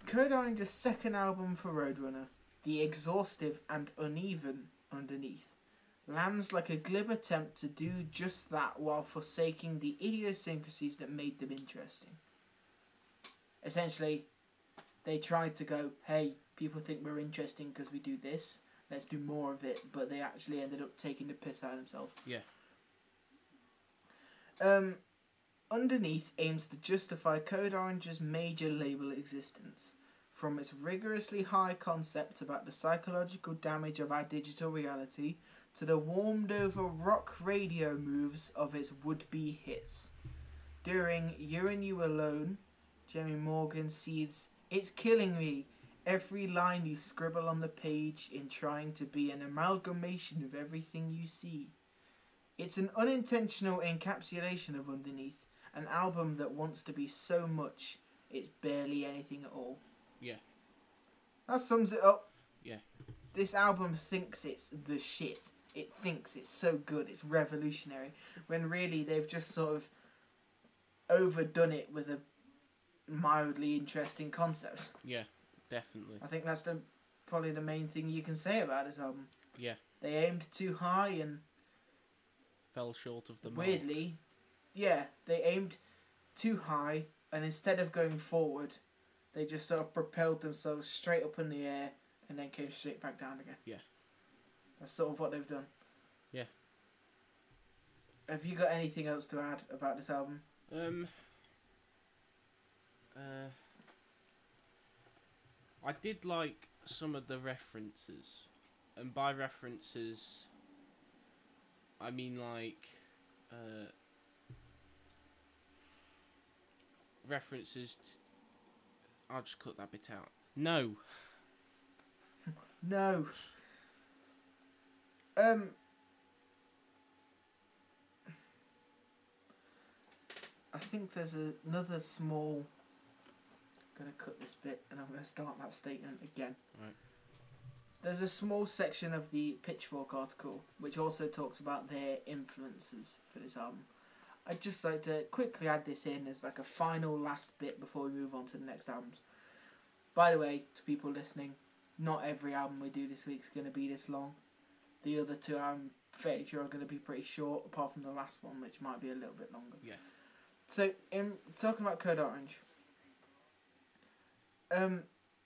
Code Orange's second album for Roadrunner, the exhaustive and uneven underneath, lands like a glib attempt to do just that while forsaking the idiosyncrasies that made them interesting. Essentially, they tried to go, hey, people think we're interesting because we do this, let's do more of it, but they actually ended up taking the piss out of themselves. Yeah. Um, Underneath aims to justify Code Orange's major label existence, from its rigorously high concept about the psychological damage of our digital reality to the warmed over rock radio moves of its would be hits. During You and You Alone, Jeremy Morgan seethes, It's killing me. Every line you scribble on the page in trying to be an amalgamation of everything you see. It's an unintentional encapsulation of Underneath, an album that wants to be so much it's barely anything at all. Yeah. That sums it up. Yeah. This album thinks it's the shit. It thinks it's so good, it's revolutionary, when really they've just sort of overdone it with a mildly interesting concept. Yeah. Definitely. I think that's the probably the main thing you can say about this album. Yeah. They aimed too high and Fell short of the mark. weirdly, yeah, they aimed too high and instead of going forward, they just sort of propelled themselves straight up in the air and then came straight back down again. Yeah. That's sort of what they've done. Yeah. Have you got anything else to add about this album? Um. Uh. I did like some of the references, and by references, I mean like, uh, references. T- I'll just cut that bit out. No. No. Um. I think there's a, another small. I'm gonna cut this bit and I'm gonna start that statement again. Right. There's a small section of the Pitchfork article which also talks about their influences for this album. I'd just like to quickly add this in as like a final last bit before we move on to the next albums. By the way, to people listening, not every album we do this week is going to be this long. The other two, I'm fairly sure, are going to be pretty short, apart from the last one, which might be a little bit longer. Yeah. So, in talking about Code Orange, um,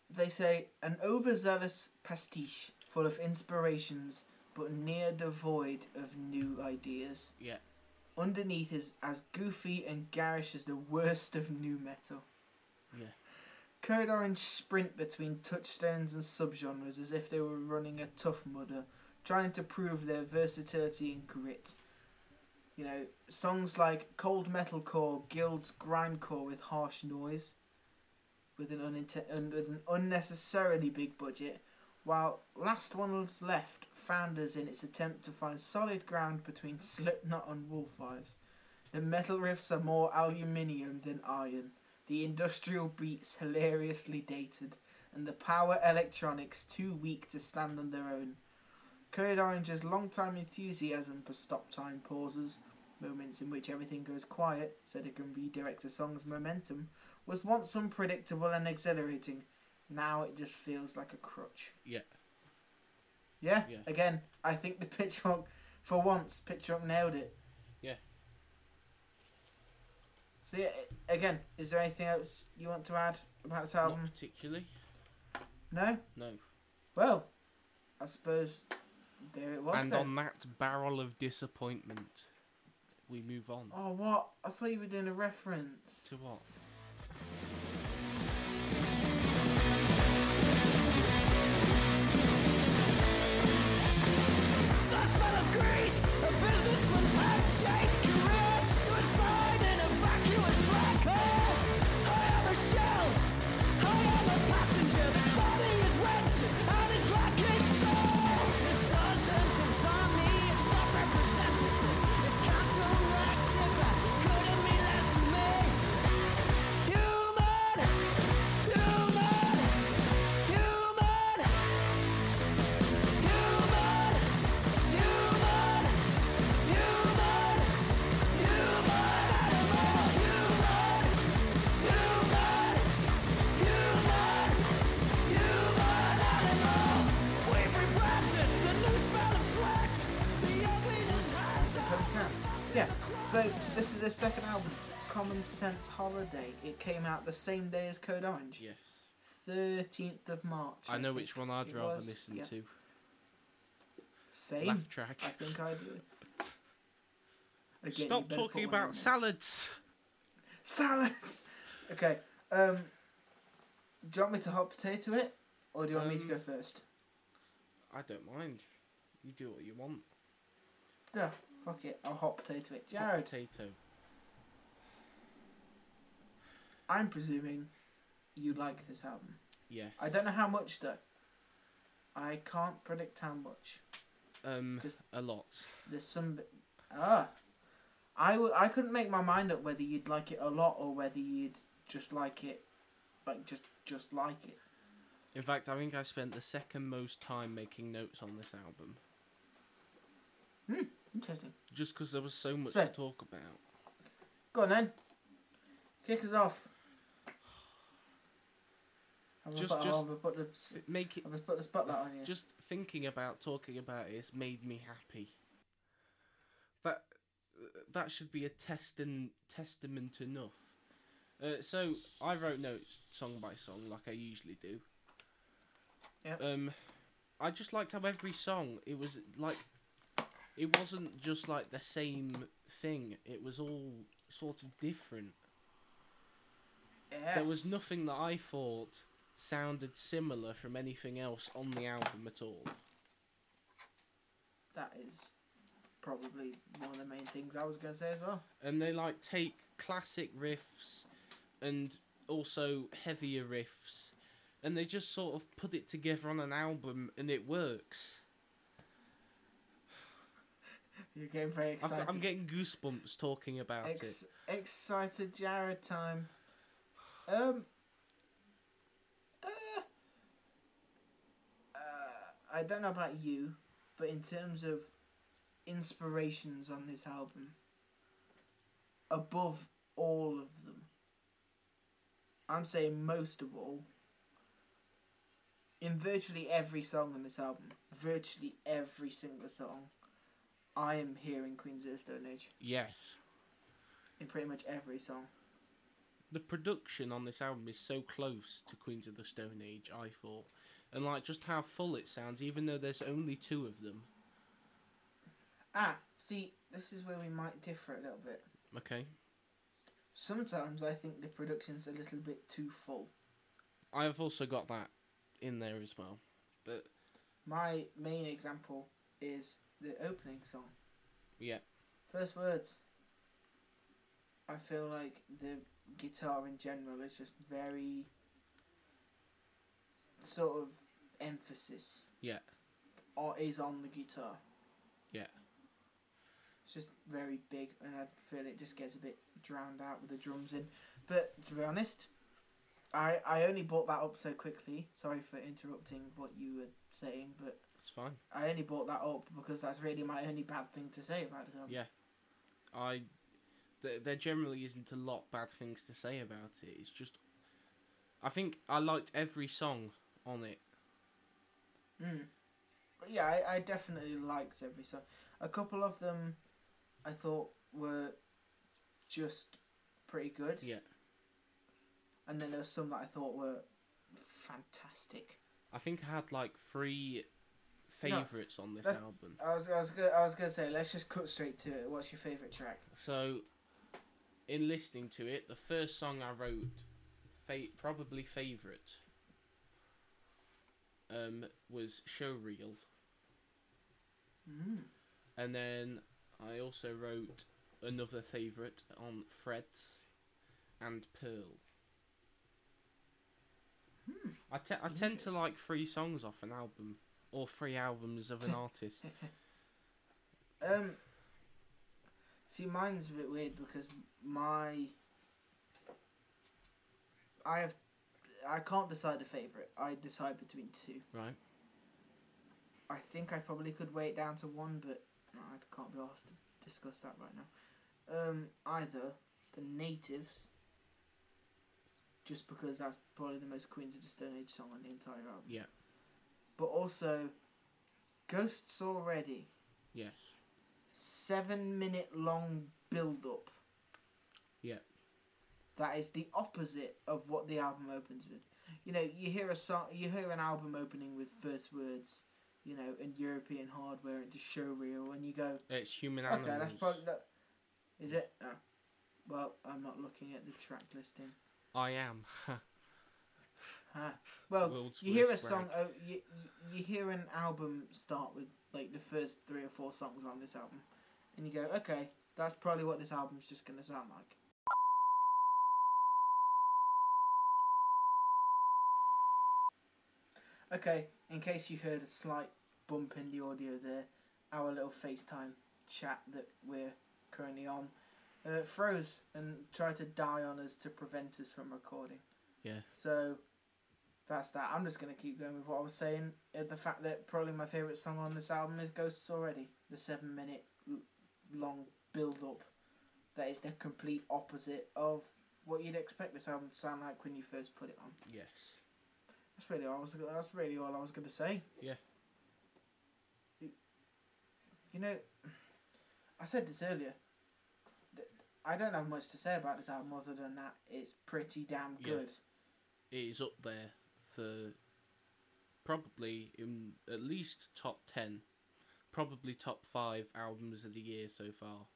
they say an overzealous pastiche full of inspirations, but near devoid of new ideas. Yeah. Underneath is as goofy and garish as the worst of nu metal. Yeah. Code Orange sprint between touchstones and subgenres as if they were running a tough mudder, trying to prove their versatility and grit. You know, songs like Cold Metalcore gilds grindcore with harsh noise, with an, uninte- un- with an unnecessarily big budget, while Last One's Left founders in its attempt to find solid ground between Slipknot and Wolf Eyes. The metal riffs are more aluminium than iron, the industrial beats hilariously dated, and the power electronics too weak to stand on their own. Code Orange's long-time enthusiasm for stop time pauses, moments in which everything goes quiet so they can redirect a song's momentum, was once unpredictable and exhilarating. Now it just feels like a crutch. Yeah. Yeah. Yeah. Again, I think the Pitchfork, for once, Pitchfork nailed it. Yeah. So yeah, again, is there anything else you want to add about this Not album? particularly. No. No. Well, I suppose there it was and then. on that barrel of disappointment, we move on Oh what? I thought you were doing a reference. to what? Their second album, Common Sense Holiday. It came out the same day as Code Orange, Yes. thirteenth of March. I know which one I'd rather was. listen Yeah. to. Same. Laugh track. I think I do. Again, Stop talking put one in about salads. salads. Okay. Um. Do you want me to hot potato it, or do you want me to Um, go first? I don't mind. You do what you want. Yeah. Fuck it. I'll hot potato it. Hot potato. I'm presuming you like this album. Yeah. I don't know how much though. I can't predict how much. Um, a lot. There's some. Ah. I w- I couldn't make my mind up whether you'd like it a lot or whether you'd just like it, like just just like it. In fact, I think I spent the second most time making notes on this album, Hmm. Interesting. just because there was so much So- to talk about. Go on then. Kick us off. Just- put, just- put the Make it. put the spotlight on you? Just thinking about talking about it has made me happy. That that should be a testin, testament enough. Uh, so I wrote notes song by song like I usually do. Yeah. Um, I just liked how every song it was like, it wasn't just like the same thing. It was all sort of different. There was nothing that I thought sounded similar from anything else on the album at all. That is probably one of the main things I was going to say as well. and they like take classic riffs and also heavier riffs and they just sort of put it together on an album and it works You're getting very excited. i'm getting goosebumps talking about Ex- it excited Jared time. Um. Uh, uh, I don't know about you, but in terms of inspirations on this album, above all of them, I'm saying most of all. In virtually every song on this album, virtually every single song, I am hearing Queens of the Stone Age yes in pretty much every song. the production on this album is so close to queens of the stone age i thought and like just how full it sounds even though there's only two of them Ah, see, this is where we might differ a little bit. okay Sometimes I think the production's a little bit too full. I've also got that in there as well. But My main example is the opening song. yeah, First words. I feel like the guitar in general is just very sort of emphasis yeah, or is on the guitar. yeah. It's just very big, and I feel it just gets a bit drowned out with the drums in. But to be honest, I I only brought that up so quickly. Sorry for interrupting what you were saying, but It's fine. I only brought that up because that's really my only bad thing to say about it. Yeah. I th- there generally isn't a lot bad things to say about it. It's just I think I liked every song on it. Mm. But yeah, I, I definitely liked every song. A couple of them I thought were just pretty good, Yeah. and then there some that I thought were fantastic. I think I had like three favorites on this album. I was I was gonna, I was gonna say let's just cut straight to it. What's your favorite track? So in listening to it, the first song I wrote fa- probably favorite um was Showreel. Mm. And then I also wrote another favourite on Freds and Pearl. Hmm. I, te- I tend to like three songs off an album, or three albums of an artist. Um. See, mine's a bit weird because my. I have, I can't decide a favorite. I decide between two. Right? I think I probably could weigh it down to one, but I can't be asked to discuss that right now. Um, either the natives, just because that's probably the most Queens of the Stone Age song on the entire album. Yeah. But also, Ghosts Already, Yes. seven minute long build up. That is the opposite of what the album opens with. You know, you hear a song, you hear an album opening with first words, you know, and European hardware into showreel, and you go, It's Human animals. okay, that's probably that. Is it? Oh. Well, I'm not looking at the track listing. I am. Huh. Well, World's you hear a song. Oh, you, you you hear an album start with like the first three or four songs on this album, and you go, okay, that's probably what this album's just gonna sound like. Okay, in case you heard a slight bump in the audio there, our little FaceTime chat that we're currently on uh, froze and tried to die on us to prevent us from recording. Yeah. So that's that. I'm just gonna keep going with what I was saying. Uh, the fact that probably my favorite song on this album is "Ghosts Already," the seven minute l- long build up. That is the complete opposite of what you'd expect this album to sound like when you first put it on. yes. That's really all I was. That's really all I was gonna say. Yeah. You, know, I said this earlier. I don't have much to say about this album other than that it's pretty damn Yeah. good. It is up there for probably in at least top 10, probably top 5 albums of the year so far.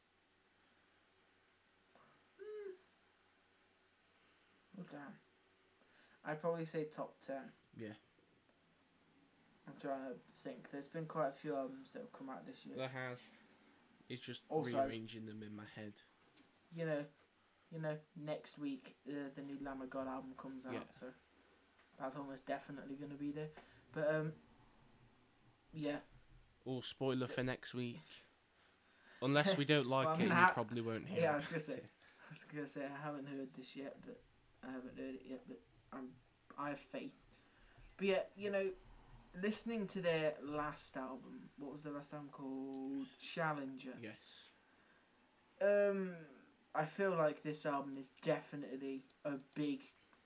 Oh damn. I'd probably say top ten. Yeah. I'm trying to think. There's been quite a few albums that have come out this year. There has. It's just Also- rearranging them in my head. You know, you know, next week uh, the new Lamb of God album comes out, Yeah. so that's almost definitely going to be there. But um, yeah, Or spoiler for next week. Unless we don't like Well, it, mean, you probably won't hear yeah, I was gonna say, I was gonna say I haven't heard this yet, but I haven't heard it yet, but I'm I have faith. But yeah, you know, listening to their last album, what was their last album called? Challenger. Yes. Um, I feel like this album is definitely a big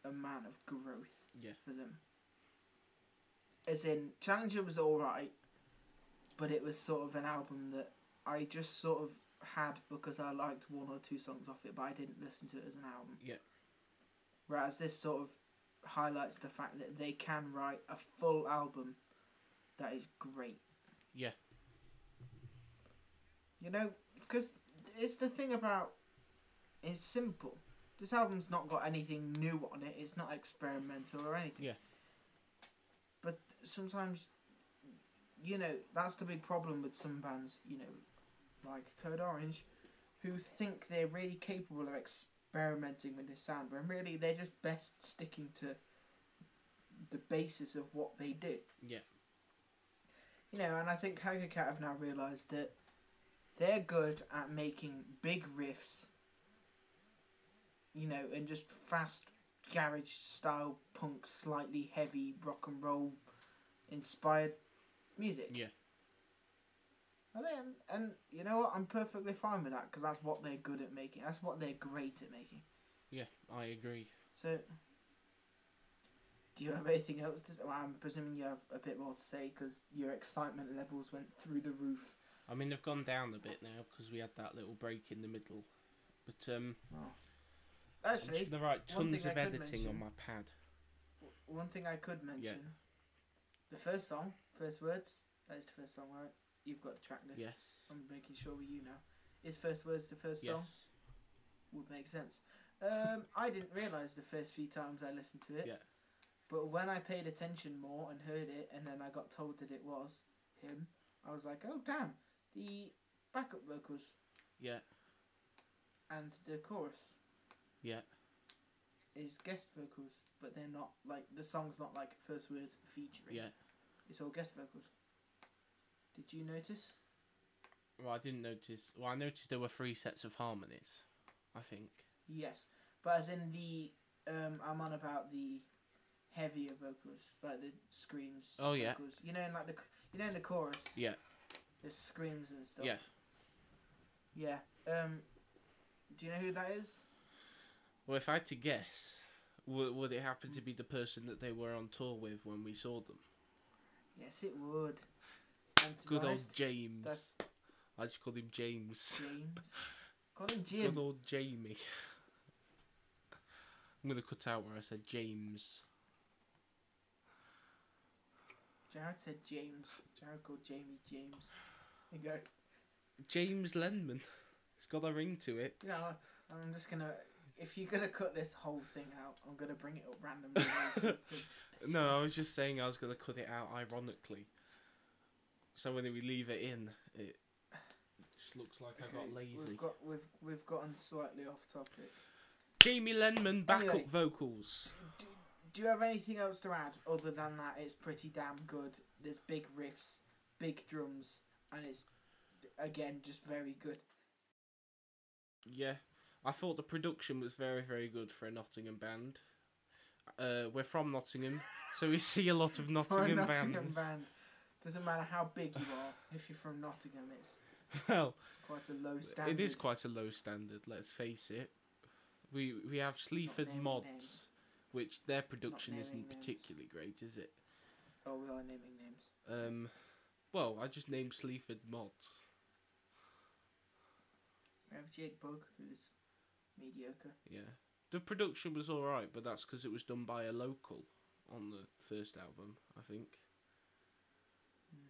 amount of growth Yeah. for them. As in, Challenger was alright, but it was sort of an album that I just sort of had because I liked one or two songs off it, but I didn't listen to it as an album. Yeah. Whereas this sort of highlights the fact that they can write a full album that is great. Yeah. You know, because it's the thing about it's simple. this album's not got anything new on it. It's not experimental or anything. Yeah. But sometimes, you know, that's the big problem with some bands. You know, like Code Orange, who think they're really capable of experimenting with this sound, when really they're just best sticking to the basis of what they do. Yeah. You know, and I think Haggard Cat have now realised that they're good at making big riffs, you know, and just fast garage style punk, slightly heavy rock and roll inspired music. Yeah. And then, and you know what? I'm perfectly fine with that because that's what they're good at making. That's what they're great at making. Yeah, I agree. So, do you have anything else to say? Well, I'm presuming you have a bit more to say because your excitement levels went through the roof. I mean, they've gone down a bit now because we had that little break in the middle. But um, I'm just Actually, gonna write tons of editing on my pad. one thing I could mention. yeah. The first song, first words. That is the first song, right? You've got the track list. Yes. I'm making sure with you now. Is first words the first Yes. song? Would make sense. Um, I didn't realise the first few times I listened to it. Yeah. But when I paid attention more and heard it, and then I got told that it was him, I was like, oh damn, the backup vocals Yeah. and the chorus Yeah. is guest vocals, but they're not like the song's not like first words featuring. Yeah. It's all guest vocals. Did you notice? Well, I didn't notice. Well, I noticed there were three sets of harmonies. I think. Yes, but as in the um, I'm on about the heavier vocals, like the screams. Oh, yeah. Vocals. You know, in like the you know in the chorus. Yeah. The screams and stuff. Yeah. Yeah. Um, do you know who that is? Well, if I had to guess, would, would it happen to be the person that they were on tour with when we saw them? Yes, it would. And to be Good old James. that's- I just called him James. James. Call him Jim. Good old Jamie. I'm gonna cut out where I said James. Jared said James. Jared called Jamie James. You go. James Lenman. It's got a ring to it. You know, I'm just gonna. If you're gonna cut this whole thing out, I'm gonna bring it up randomly. later to piss No, I was just saying I was gonna cut it out ironically. So when we leave it in, it just looks like I got lazy. We've got we've we've gotten slightly off topic. Jamie Lenman backup Anyway. vocals. Do, do you have anything else to add other than that? It's pretty damn good. There's big riffs, big drums, and it's again just very good. Yeah, I thought the production was very, very good for a Nottingham band. Uh, we're from Nottingham, so we see a lot of For a Nottingham, Nottingham bands. band, doesn't matter how big you are. If you're from Nottingham, it's Well, quite a low standard. it is quite a low standard. Let's face it. We we have Sleaford Mods, names. which their production isn't names. particularly great, is it? Oh, we are naming names. Um, well, I just named Sleaford Mods. We have Jake Bugg, who's mediocre. Yeah, the production was all right, but that's because it was done by a local on the first album, I think.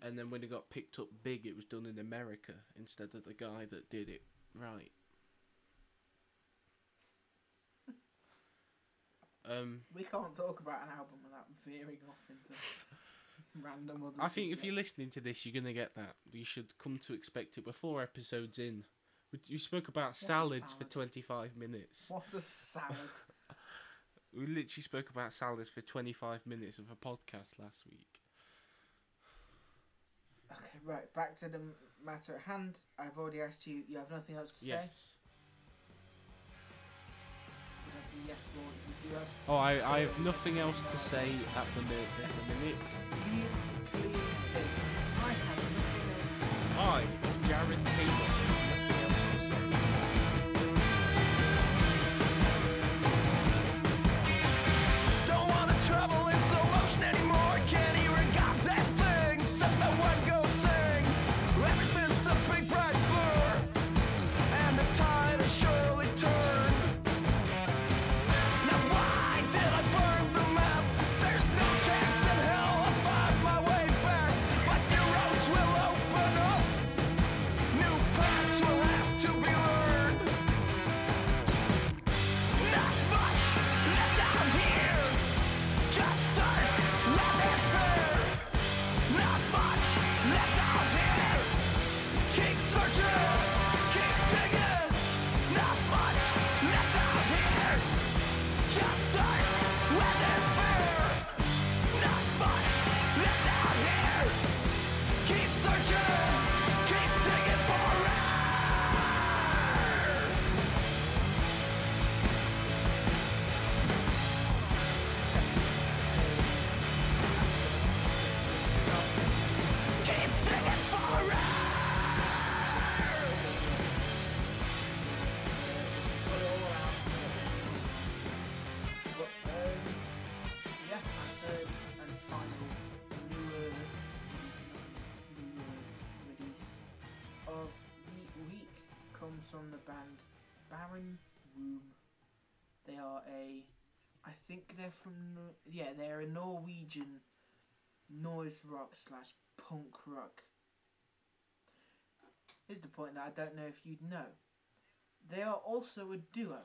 And then when it got picked up big, it was done in America instead of the guy that did it right. um, We can't talk about an album without veering off into random other. I think if you're listening to this, you're gonna get that. You should come to expect it. We're four episodes in. We, we spoke about salads for 25 minutes. What a salad! We literally spoke about salads for 25 minutes of a podcast last week. Okay, right. Back to the matter at hand. I've already asked you. You have nothing else to say. Yes. That's a yes you do have. Oh, I, I have nothing else to say at the, mi- at the minute. Please clearly state. I have nothing else to say. I, Jared Taylor, are a, I think they're from yeah they're a Norwegian noise rock slash punk rock. Here's the point that I don't know if you'd know. They are also a duo.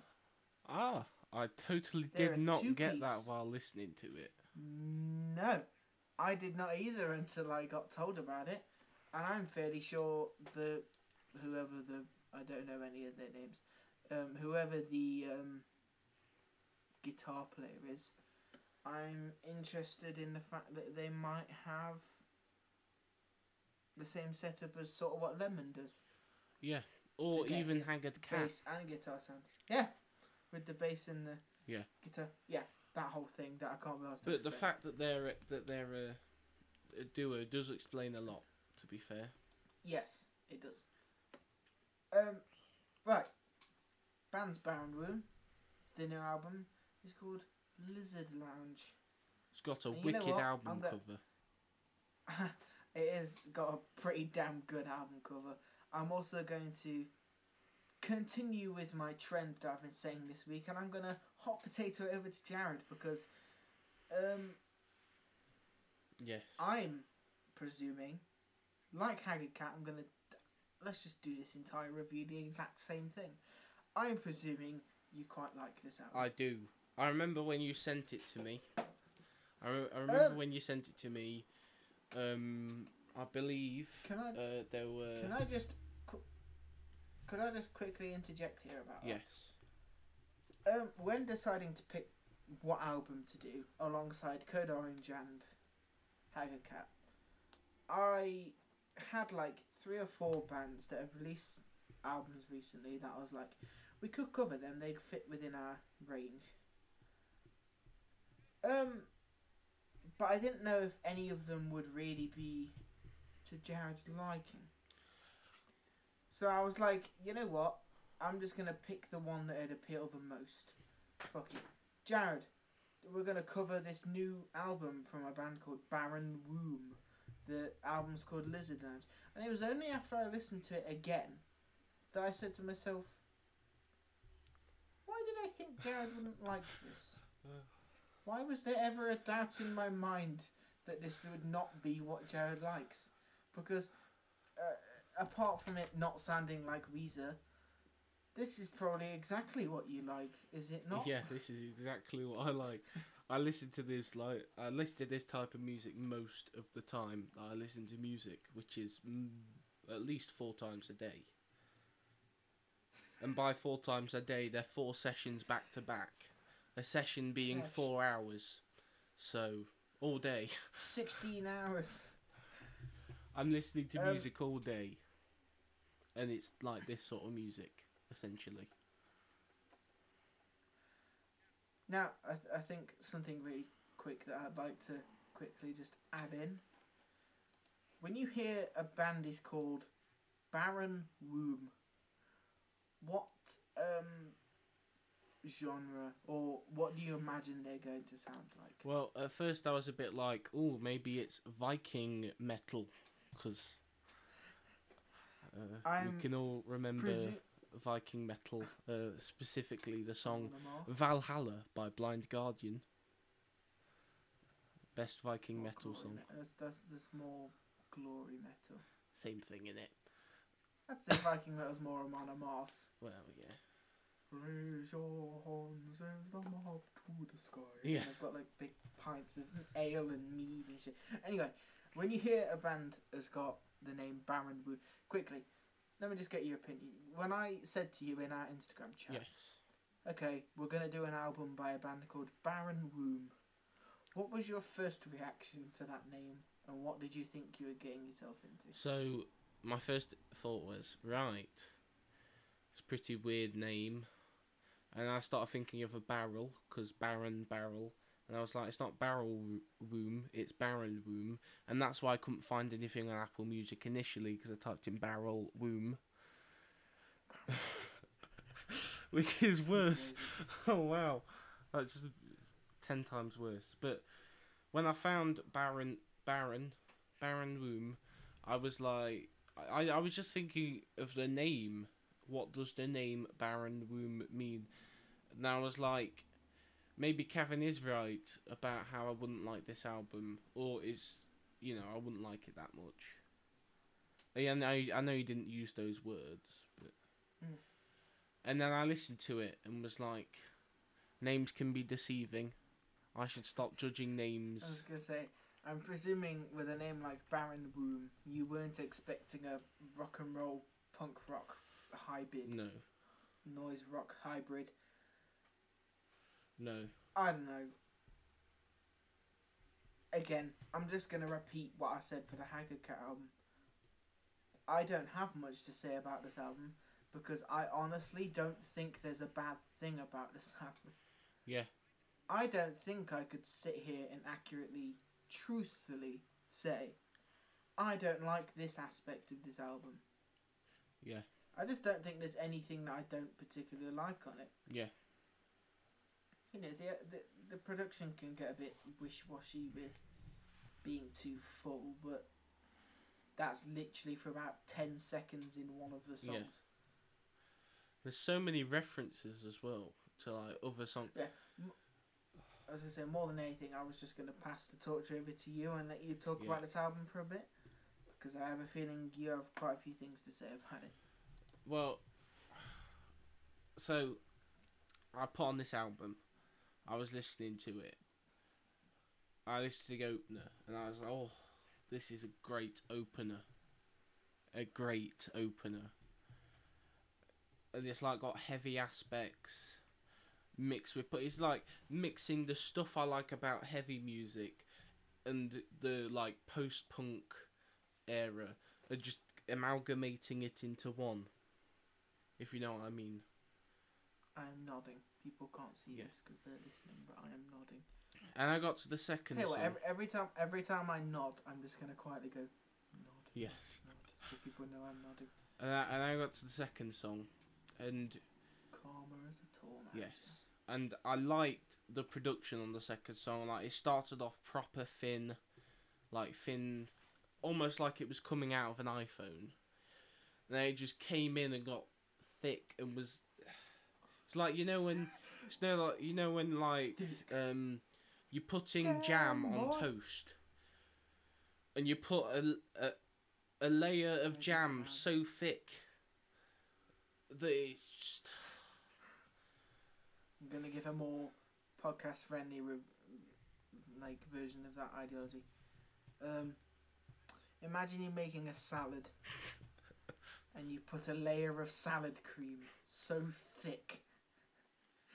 Ah, I totally They're did not get that while listening to it. No, I did not either until I got told about it, and I'm fairly sure the whoever the I don't know any of their names, um, whoever the um, guitar player is, I'm interested in the fact that they might have the same setup as sort of what Lenman does, Yeah, or even Haggard Cat. bass and guitar sound. Yeah, with the bass and the Yeah. guitar. Yeah, that whole thing that I can't to But the fact that they're a- that they're a, a duo does explain a lot. To be fair. Yes, it does. Um, right. Band's Barren Womb. The new album is called Lizard Lounge. It's got a And you know wicked album cover. it has got a pretty damn good album cover. I'm also going to continue with my trend that I've been saying this week, and I'm gonna hot potato it over to Jared because um, Yes. I'm presuming, like Haggard Cat, I'm gonna let's just do this entire review the exact same thing. I'm presuming you quite like this album. I do. I remember when you sent it to me. I, re- I remember Um, when you sent it to me. Um, I believe Can I uh, there were. can I just qu- could I just quickly interject here about that? Yes. Um, when deciding to pick what album to do alongside Code Orange and Haggard Cat, I had like three or four bands that have released albums recently that I was like, we could cover them, they'd fit within our range. Um, but I didn't know if any of them would really be to Jared's liking. So I was like, you know what? I'm just gonna pick the one that would appeal the most. Fuck it. Jared, we're gonna cover this new album from a band called Barren Womb. The album's called Lizard Lounge. And it was only after I listened to it again that I said to myself, why did I think Jared wouldn't like this? Why was there ever a doubt in my mind that this would not be what Jared likes? Because uh, apart from it not sounding like Weezer, this is probably exactly what you like, is it not? Yeah, this is exactly what I like. I listen to this like I listen to this type of music most of the time. I listen to music, which is mm, at least four times a day. And by four times a day, they're four sessions back to back. A session being four hours, so all day. 16 hours. I'm listening to Um, music all day, and it's like this sort of music essentially. Now, I, th- I think something really quick that I'd like to quickly just add in. When you hear a band is called Barren Womb, what um, genre or what do you imagine they're going to sound like? Well, at first I was a bit like, oh, maybe it's Viking metal, because uh, we can all remember Presu- Viking metal, uh, specifically the song Valhalla by Blind Guardian. Best Viking Or metal song. me- That's, that's, that's more glory metal. Same thing in it. I'd say Viking metal's more a monomorph. Well, yeah. Raise your horns as the mob to the sky. Yeah. And they've got like big pints of ale and mead and shit. Anyway, when you hear a band has got the name Barren Woo, quickly, let me just get your opinion. When I said to you in our Instagram chat, Yes. okay, we're gonna do an album by a band called Barren Womb. What was your first reaction to that name, and what did you think you were getting yourself into? So my first thought was right. It's a pretty weird name, and I started thinking of a barrel because Barren barrel, and I was like, it's not barrel womb, it's Barren womb, and that's why I couldn't find anything on Apple Music initially because I typed in barrel womb, which is worse. oh wow, that's just ten times worse. But when I found Barren Barren Barren Womb, I was like, I I was just thinking of the name what does the name Barren Womb mean? And I was like, maybe Cavan is right about how I wouldn't like this album, or is you know I wouldn't like it that much. Yeah, I know, I know he didn't use those words, but Mm. and then I listened to it and was like, names can be deceiving. I should stop judging names. I was gonna say, I'm presuming with a name like Barren Womb, you weren't expecting a rock and roll punk rock hybrid, No, noise rock hybrid. no. I don't know. Again, I'm just gonna repeat what I said for the Haggard Cat album. I don't have much to say about this album because I honestly don't think there's a bad thing about this album. Yeah. I don't think I could sit here and accurately, truthfully say, I don't like this aspect of this album. Yeah. I just don't think there's anything that I don't particularly like on it. Yeah. You know, the the, the production can get a bit wish washy with being too full, but that's literally for about ten seconds in one of the Yeah. songs. There's so many references as well to like other songs. As I say, more than anything, I was just going to pass the torch over to you and let you talk Yeah. about this album for a bit, because I have a feeling you have quite a few things to say about it. Well, so I put on this album. I was listening to it. I listened to the opener, and I was like, "Oh, this is a great opener. A great opener." And it's like got heavy aspects mixed with, but it's like mixing the stuff I like about heavy music and the like post-punk era, and just amalgamating it into one if you know what I mean. I'm nodding. People can't see Yeah. this because they're listening, but I am nodding. And I got to the second Tell you what, every, every time every time I nod, I'm just going to quietly go, nod, yes. nod, so people know I'm nodding. And I, and I got to the second song, and Calmer as a tornado. yes, and I liked the production on the second song. Like it started off proper thin, like thin, almost like it was coming out of an iPhone. And then it just came in and got thick and was. It's like you know when, it's no like you know when like um, you're putting jam on boy. toast, and you put a, a a layer of jam so thick that it's just I'm going to give a more podcast friendly re- like version of that ideology. Um, imagine you making a salad and you put a layer of salad cream so thick.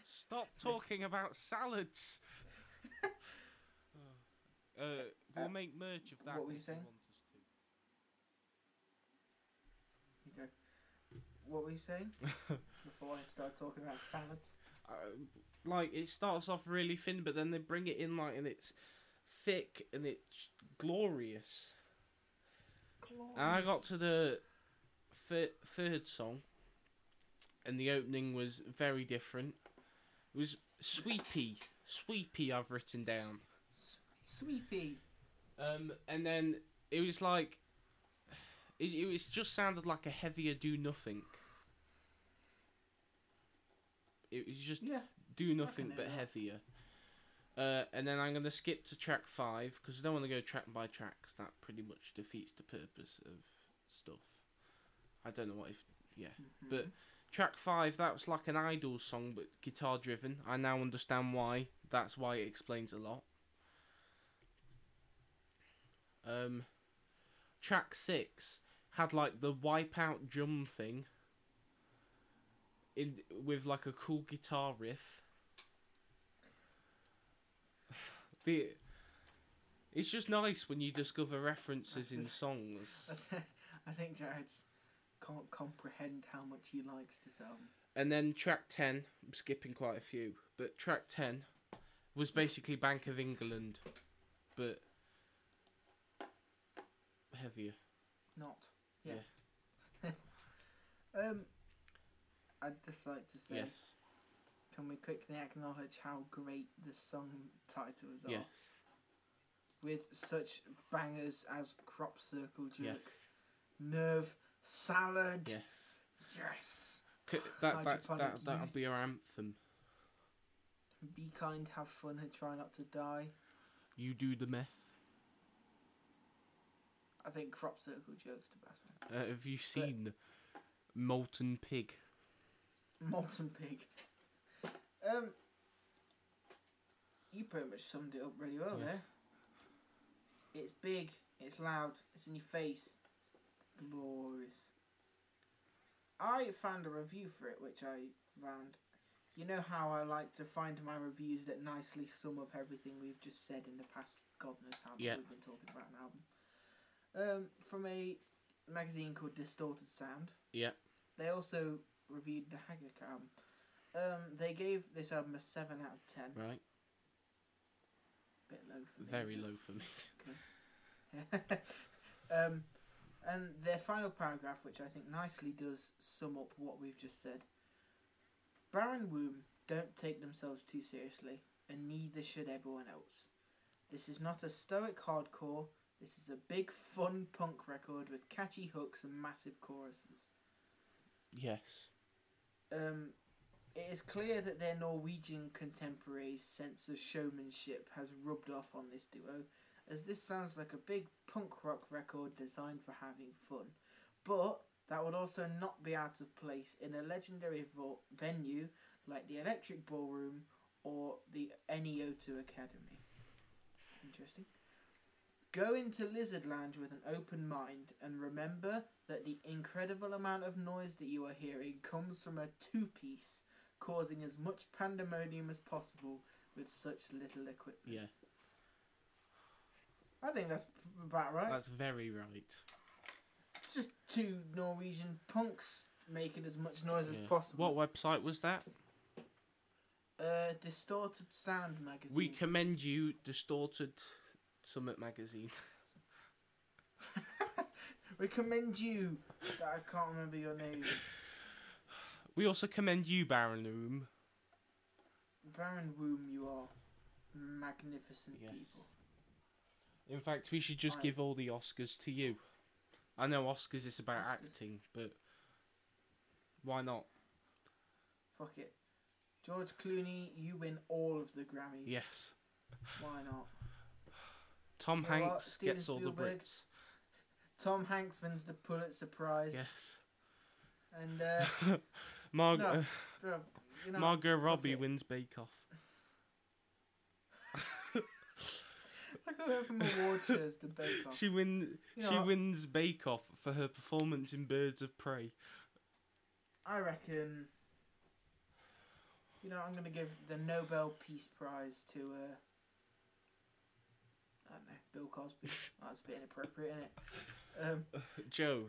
Stop talking about salads. uh, we'll Uh, make merch of that. what were you saying? want us You go. What were you saying before I start talking about salads? Uh, like it starts off really thin, but then they bring it in like and it's thick and it's glorious. And I got to the thir- third song, and the opening was very different. It was sweepy, sweepy. I've written down. Sweepy. Um, and then it was like, it, it was just sounded like a heavier do nothing. It was just Yeah. do nothing but heavier. Uh, and then I'm gonna skip to track five because I don't want to go track by track 'cause that pretty much defeats the purpose of stuff. I don't know what if yeah, but Mhm. track five that was like an idol song but guitar driven. I now understand why. That's why it explains a lot. Um, track six had like the wipeout drum thing. In with like a cool guitar riff. The it's just nice when you discover references in songs. I think Jared's can't comprehend how much he likes this album. And then track 10, I'm skipping quite a few, but track 10 was basically Bank of England, but heavier. Not. Yeah. um, I'd just like to say, Yes. can we quickly acknowledge how great the song titles are? Yes. With such bangers as Crop Circle Jerk, Yes. Nerve, Salad. Yes. Yes. C- that, that, that, that'll be our anthem. Be kind, have fun, and try not to die. You do the meth. I think crop circle jokes the best. Uh, have you seen Molten Pig? Molten pig. Um, you pretty much summed it up really well Yeah. there. It's big. It's loud. It's in your face. Glorious. I found a review for it, which I found. You know how I like to find my reviews that nicely sum up everything we've just said in the past. God knows how long Yeah. we've been talking about an album. Um, from a magazine called Distorted Sound. Yeah. They also reviewed the Haggard album. Um, they gave this album a seven out of ten. Right. Bit low for me. Very low for me. um, and their final paragraph, which I think nicely does sum up what we've just said. Barren Womb don't take themselves too seriously, and neither should everyone else. This is not a stoic hardcore. This is a big, fun punk record with catchy hooks and massive choruses. Yes. Um, it is clear that their Norwegian contemporaries' sense of showmanship has rubbed off on this duo, as this sounds like a big punk rock record designed for having fun. But that would also not be out of place in a legendary vo- venue like the Electric Ballroom or the NEO2 Academy. Interesting. Go into Lizard Lounge with an open mind and remember that the incredible amount of noise that you are hearing comes from a two piece causing as much pandemonium as possible with such little equipment. Yeah. I think that's about right. That's very right. Just two Norwegian punks making as much noise as possible. What website was that? Uh, Distorted Sound magazine. We commend you, Distorted Summit Magazine. We commend you. That I can't remember your name. We also commend you, Barren Loom. Barren Womb, you are magnificent Yes. people. In fact, we should just Right. give all the Oscars to you. I know Oscars is about Oscars. acting, but why not? Fuck it. George Clooney, you win all of the Grammys. Yes. Why not? Tom You know Hanks gets all the Spielberg? Brits. Tom Hanks wins the Pulitzer Prize. Yes. And, uh, Mar- No, uh, you know, Margot Robbie it. wins Bake Off. From award shows to Bake Off. She win. You know she what? wins Bake Off for her performance in Birds of Prey. I reckon. You know, I'm gonna give the Nobel Peace Prize to uh. I don't know, Bill Cosby. That's a bit inappropriate, isn't it? Um, Joe.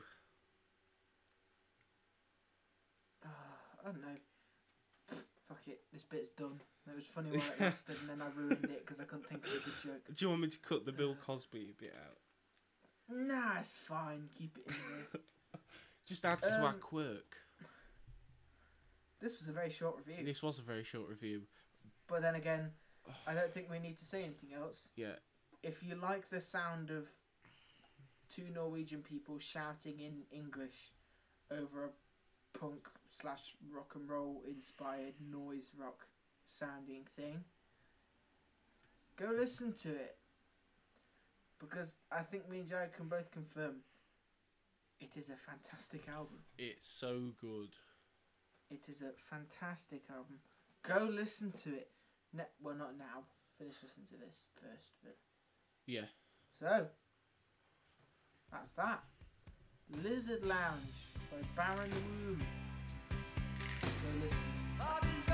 I don't know. Fuck it, this bit's done. It was funny while it lasted, and then I ruined it because I couldn't think of a good joke. Do you want me to cut the Bill Cosby bit out? Nah, it's fine. Keep it in there. Just adds to our Um, quirk. This was a very short review, This was a very short review. but then again, I don't think we need to say anything else. Yeah. if you like the sound of two Norwegian people shouting in English over a punk slash rock and roll inspired noise rock sounding thing, go listen to it. Because I think me and Jared can both confirm it is a fantastic album. It's so good. It is a fantastic album. Go listen to it. Ne- well, not now. Finish listening to this first, but Yeah. So, that's that. Lizard Lounge by Barren Womb. Go listen.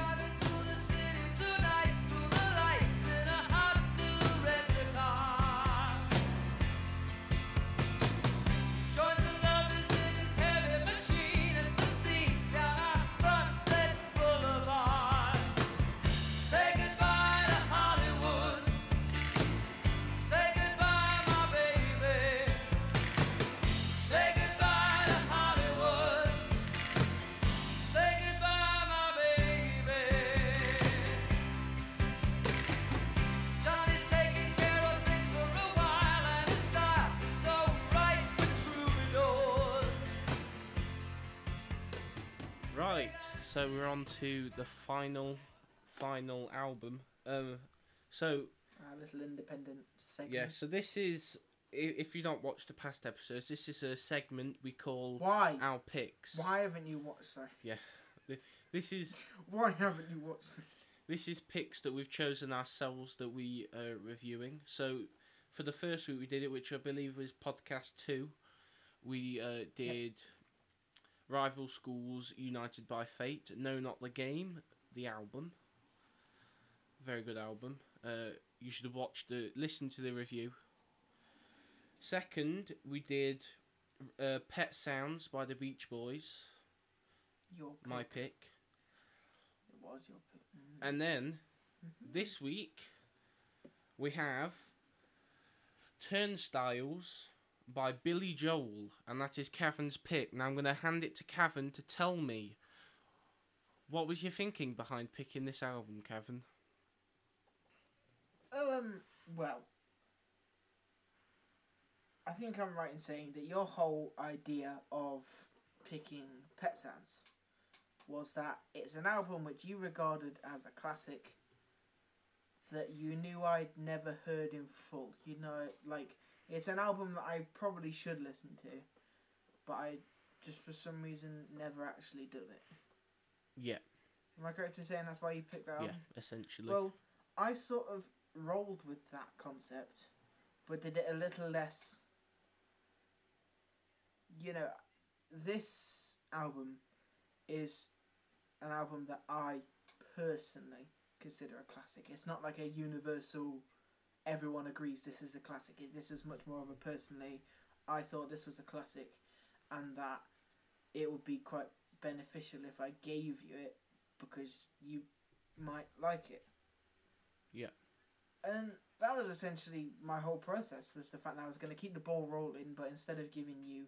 So we're on to the final, final album. Um, so a little independent segment. yeah, so this is if you don't watch the past episodes, this is a segment we call Why? our picks. Why haven't you watched? Sorry. This is Why haven't you watched? this is picks that we've chosen ourselves that we are reviewing. So for the first week we did it, which I believe was podcast two. We uh, did rival schools united by fate. No, not the game. The album. Very good album. Uh, you should have watched the listen to the review. Second, we did uh, Pet Sounds by the Beach Boys. Your pick. My pick. It was your pick. And then Mhm. this week we have Turnstiles by Billy Joel, and that is Cavan's pick. Now I'm going to hand it to Cavan to tell me what was your thinking behind picking this album, Cavan? Um. Well, I think I'm right in saying that your whole idea of picking Pet Sounds was that it's an album which you regarded as a classic that you knew I'd never heard in full. You know, like it's an album that I probably should listen to, but I just for some reason never actually did it. Yeah, Am I correct in saying that's why you picked that yeah, album? essentially. Well, I sort of rolled with that concept, but did it a little less. You know, this album is an album that I personally consider a classic. It's not like a universal, everyone agrees this is a classic. This is much more of a personally, I thought this was a classic, and that it would be quite beneficial if I gave you it because you might like it. Yeah. And that was essentially my whole process was the fact that I was going to keep the ball rolling, but instead of giving you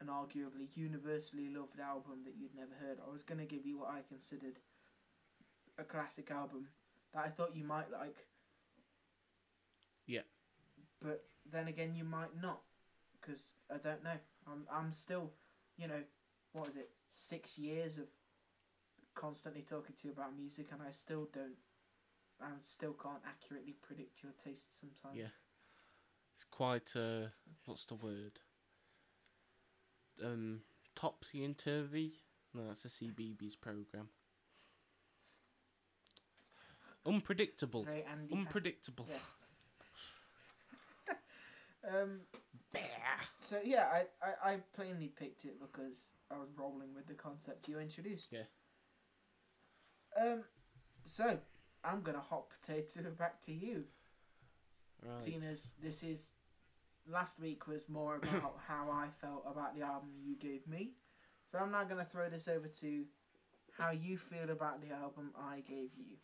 an arguably universally loved album that you'd never heard, I was going to give you what I considered a classic album that I thought you might like. But then again, you might not, because I don't know. I'm I'm still, you know, what is it? Six years of constantly talking to you about music, and I still don't. I still can't accurately predict your taste sometimes. Yeah. it's quite, uh, what's the word? Um, topsy and turvy? No, that's a CBBC program. Unpredictable. Andy. Unpredictable. Yeah. Um. So yeah, I, I I plainly picked it because I was rolling with the concept you introduced. Yeah. Um. So I'm gonna hot potato back to you, Right. seeing as this is. Last week was more about how I felt about the album you gave me, so I'm now gonna throw this over to how you feel about the album I gave you.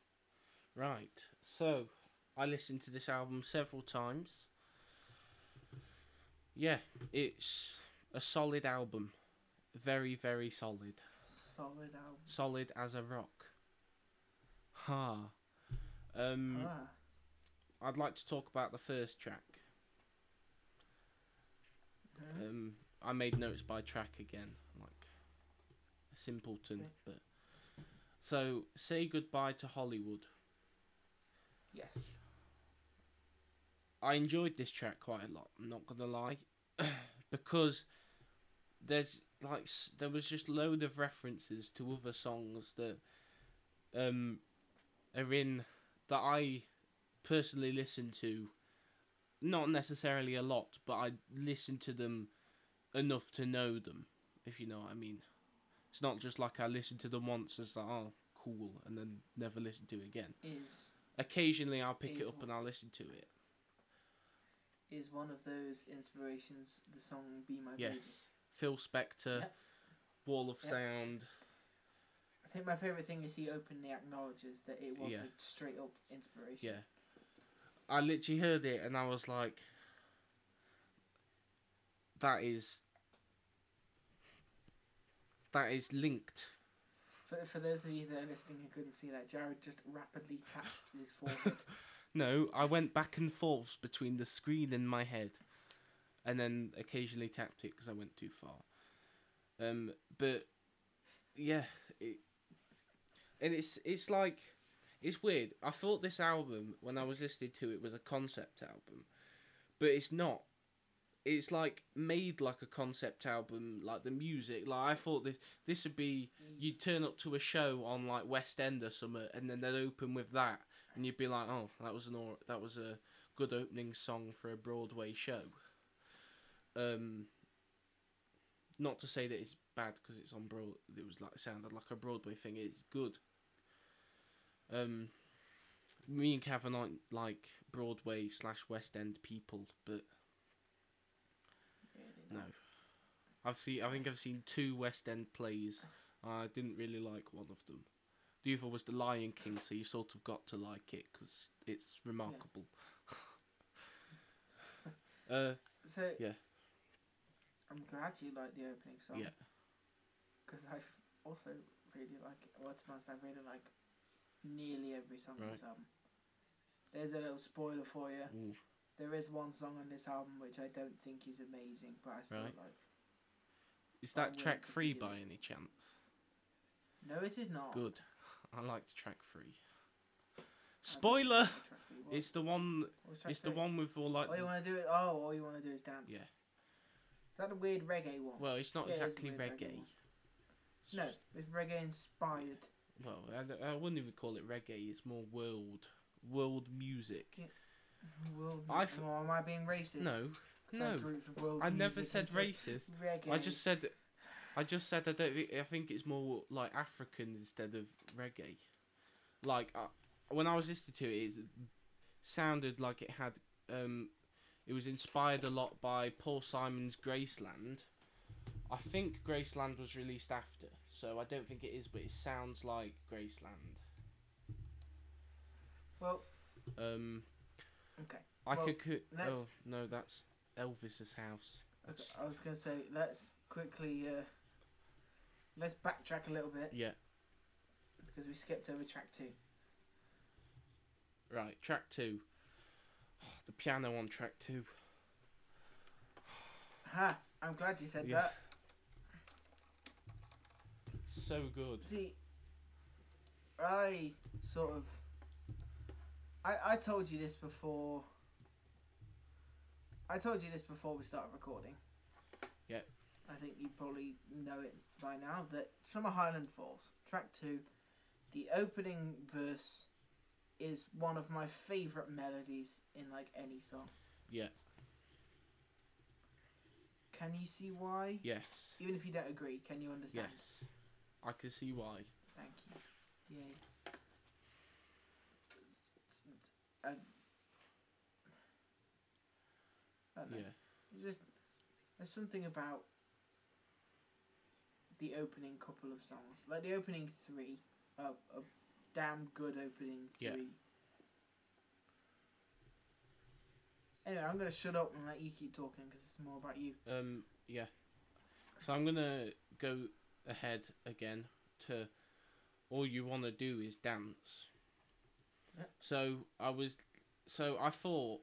Right. So, I listened to this album several times. Yeah, it's a solid album. Very, very solid. Solid album. Solid as a rock. Ha. Um, Ah. I'd like to talk about the first track. Mhm. Um, I made notes by track again, like a simpleton. Okay. But so, say goodbye to Hollywood. Yes. I enjoyed this track quite a lot. I'm not gonna lie, because there's like there was just load of references to other songs that um are in that I personally listen to. Not necessarily a lot, but I listen to them enough to know them. If you know what I mean. It's not just like I listen to them once and it's like oh cool and then never listen to it again. Is Occasionally I'll pick it up and I'll listen to it. Is one of those inspirations. The song "Be My Baby." Yes. Phil Spector, Yep. Wall of Yep. Sound. I think my favorite thing is he openly acknowledges that it was Yeah. a straight up inspiration. Yeah. I literally heard it and I was like, that is. That is linked. For, for those of you that are listening and couldn't see that, Jared just rapidly tapped his forehead. No, I went back and forth between the screen and my head, and then occasionally tapped it because I went too far. Um, but yeah, it, and it's it's like it's weird. I thought this album when I was listening to it was a concept album, but it's not. It's like made like a concept album, like the music. Like I thought this this would be you'd turn up to a show on like West End or something, and then they'd open with that, and you'd be like, oh, that was an or that was a good opening song for a Broadway show. Um, not to say that it's bad because it's on broad. It was like sounded like a Broadway thing. It's good. Um, me and Cavan aren't like Broadway slash West End people, but Really no. I've seen. I think I've seen two West End plays. I didn't really like one of them. The other was The Lion King, so you sort of got to like it because it's remarkable. uh, So Yeah. I'm glad you like the opening song. yeah. Because I also really like it. Well, to be honest, I really like nearly every song on this album. There's a little spoiler for you. Ooh. There is one song on this album which I don't think is amazing, but I still Right. like. Is that track three by any chance? No, it is not. Good. I liked track three. Spoiler! track three. It's the one. Track It's the one with all like. All you want to do? Oh, all you want to do is dance. Yeah. Is that a weird reggae one? Well, it's not Yeah, it is a exactly weird reggae reggae. It's no, just- it's reggae inspired. Well, I, I wouldn't even call it reggae. It's more world, world music. Yeah. World. I th- oh, am I being racist? No. No. grouped world I never said racist. Reggae. I just said, I just said I don't. I think it's more like African instead of reggae. Like uh, when I was listening to it, it sounded like it had. Um, it was inspired a lot by Paul Simon's Graceland. I think Graceland was released after, so I don't think it is, but it sounds like Graceland. Well, Um, okay. I Well, could. could let's- oh no, that's Elvis's house. okay. I was gonna say let's quickly uh, let's backtrack a little bit Yeah, because we skipped over track two. right. Track two. The piano on track two. Ha! I'm glad you said Yeah. that. So good. See, I sort of. I, I told you this before. I told you this before we started recording. Yeah. I think you probably know it by now that Summer Highland Falls, track two, the opening verse is one of my favourite melodies in like any song. Yeah. Can you see why? Yes. Even if you don't agree, can you understand? Yes. I can see why. Thank you. Yay. I, I don't know. Yeah. Just there's something about the opening couple of songs, like the opening three, a a damn good opening three. Yeah. Anyway, I'm gonna shut up and let you keep talking because it's more about you. Um. Yeah. So I'm gonna go ahead again to all you want to do is dance. Yeah. So I was, so I thought,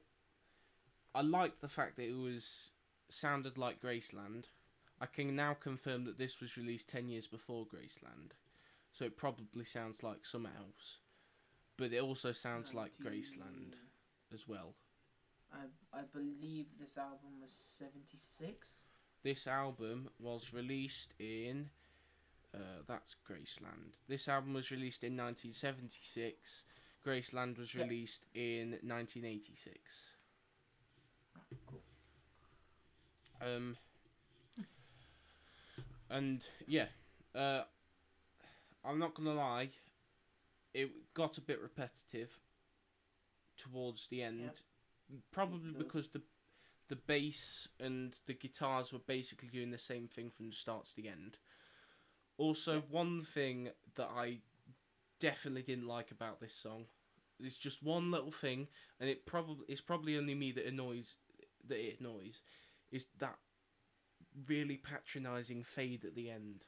I liked the fact that it was sounded like Graceland. I can now confirm that this was released ten years before Graceland, so it probably sounds like something else, but it also sounds like Graceland as well. I I believe this album was seventy six. This album was released in. Uh, that's Graceland. This album was released in 1976. Graceland was Yeah. released in 1986. Cool. Um. And yeah, uh, I'm not gonna lie, it got a bit repetitive towards the end. Probably because the the bass and the guitars were basically doing the same thing from the start to the end. Also, Yeah. one thing that I definitely didn't like about this song is just one little thing, and it probably it's probably only me that annoys that it annoys, is that really patronising fade at the end.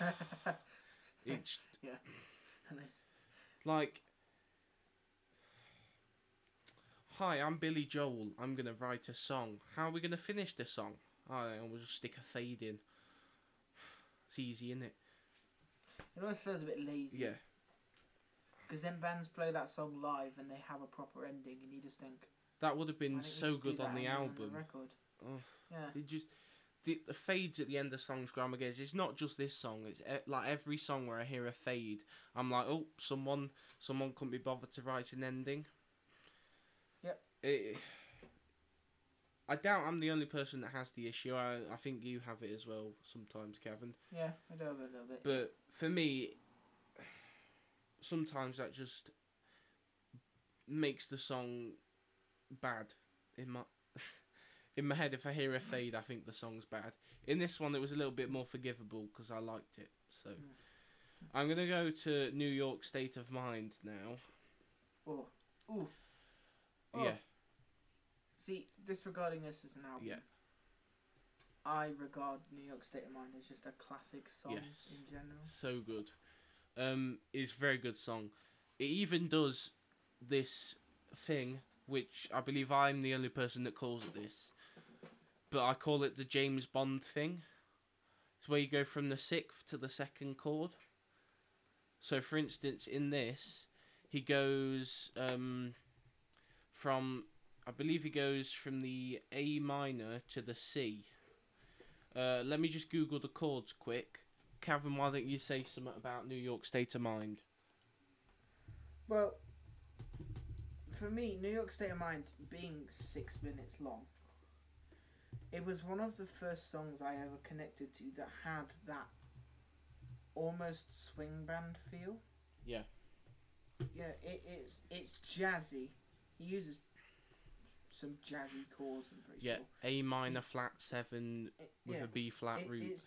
It's I- like, hi, I'm Billy Joel. I'm gonna write a song. How are we gonna finish the song? I don't know, we'll just stick a fade in. It's easy, isn't it? It always feels a bit lazy. Yeah, Because then bands play that song live and they have a proper ending, and you just think. that would have been so good on the album. record. Oh. Yeah. It just the, the fades at the end of songs grab again. It's not just this song. It's e- like every song where I hear a fade, I'm like, oh, someone, someone couldn't be bothered to write an ending. Yep. It, I doubt I'm the only person that has the issue. I, I think you have it as well sometimes, Cavan. Yeah, I do have it a little bit. But for me, sometimes that just makes the song bad in my in my head. If I hear a fade, I think the song's bad. In this one, it was a little bit more forgivable because I liked it. So I'm gonna go to New York State of Mind now. oh, ooh. Oh. Yeah, See, disregarding this as an album. Yeah. I regard New York State of Mind as just a classic song Yes. in general. so good. Um, it's a very good song. It even does this thing, which I believe I'm the only person that calls it this, but I call it the James Bond thing. It's where you go from the sixth to the second chord. So, for instance, in this, he goes um, from, I believe he goes from the A minor to the C. Uh, let me just Google the chords quick. Cavan, why don't you say something about New York State of Mind? Well, for me, New York State of Mind being six minutes long, it was one of the first songs I ever connected to that had that almost swing band feel. Yeah. Yeah, it, it's it's jazzy. He uses some jazzy chords. I'm pretty Yeah, sure. A minor flat seven It- with yeah. a B flat It- root. It's,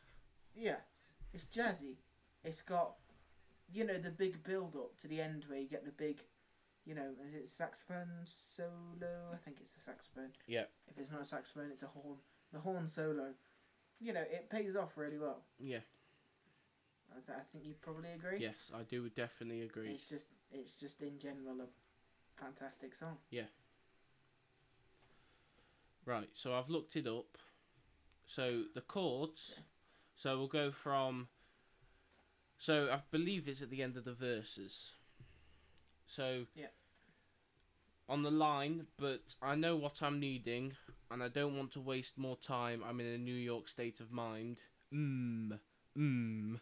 yeah, it's jazzy. It's got, you know, the big build up to the end where you get the big, you know, is it saxophone solo? I think it's a saxophone. Yeah. If it's not a saxophone, it's a horn. The horn solo. You know, it pays off really well. Yeah. I, th- I think you probably agree. Yes, I do definitely agree. It's just, it's just in general a fantastic song. Yeah. Right, so I've looked it up. So the chords. So we'll go from. So I believe it's at the end of the verses. So. Yeah. On the line, but I know what I'm needing, and I don't want to waste more time. I'm in a New York state of mind. Mmm. Mmm.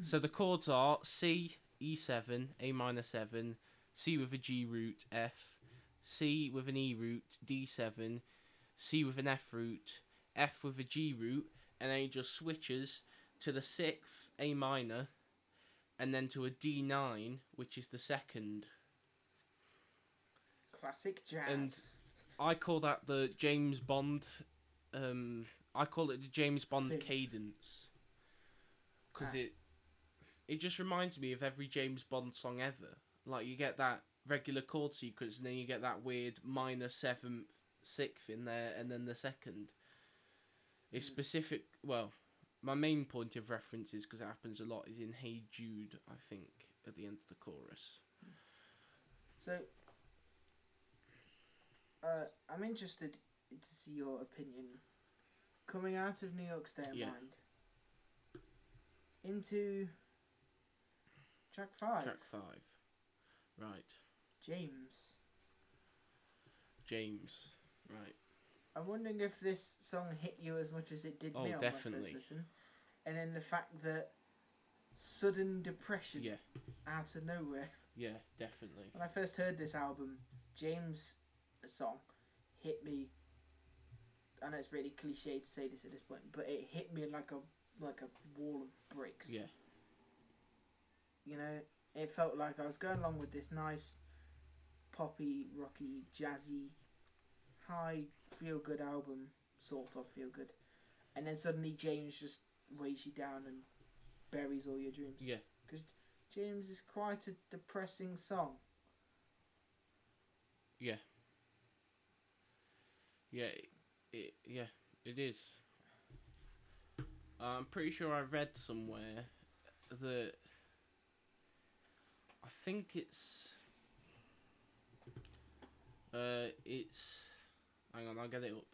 So the chords are C, E7, A minor 7, C with a G root, F, C with an E root, D7, C with an F root, F with a G root, and then he just switches to the sixth A minor, and then to a D9, which is the second. Classic jazz. And- I call that the James Bond. Um, I call it the James Bond Thing. cadence, because Ah. it it just reminds me of every James Bond song ever. Like you get that regular chord sequence, and then you get that weird minor seventh, sixth in there, and then the second. It's Mm. specific. Well, my main point of reference is because it happens a lot. Is in Hey Jude, I think, at the end of the chorus. So, uh, I'm interested to see your opinion. Coming out of New York State of Yeah. Mind into track five, Track five, right? James. James, right? I'm wondering if this song hit you as much as it did Oh, me on definitely. my first listen, and then the fact that sudden depression Yeah, out of nowhere. yeah, definitely. When I first heard this album, James' song hit me. I know it's really cliche to say this at this point, but it hit me like a like a wall of bricks. Yeah, You know, it felt like I was going along with this nice, poppy, rocky, jazzy, high feel good album, sort of feel good, and then suddenly James just weighs you down and buries all your dreams. yeah, Because James is quite a depressing song. yeah, yeah. It, it yeah, it is. I'm pretty sure I read somewhere that I think it's uh it's hang on I'll get it up.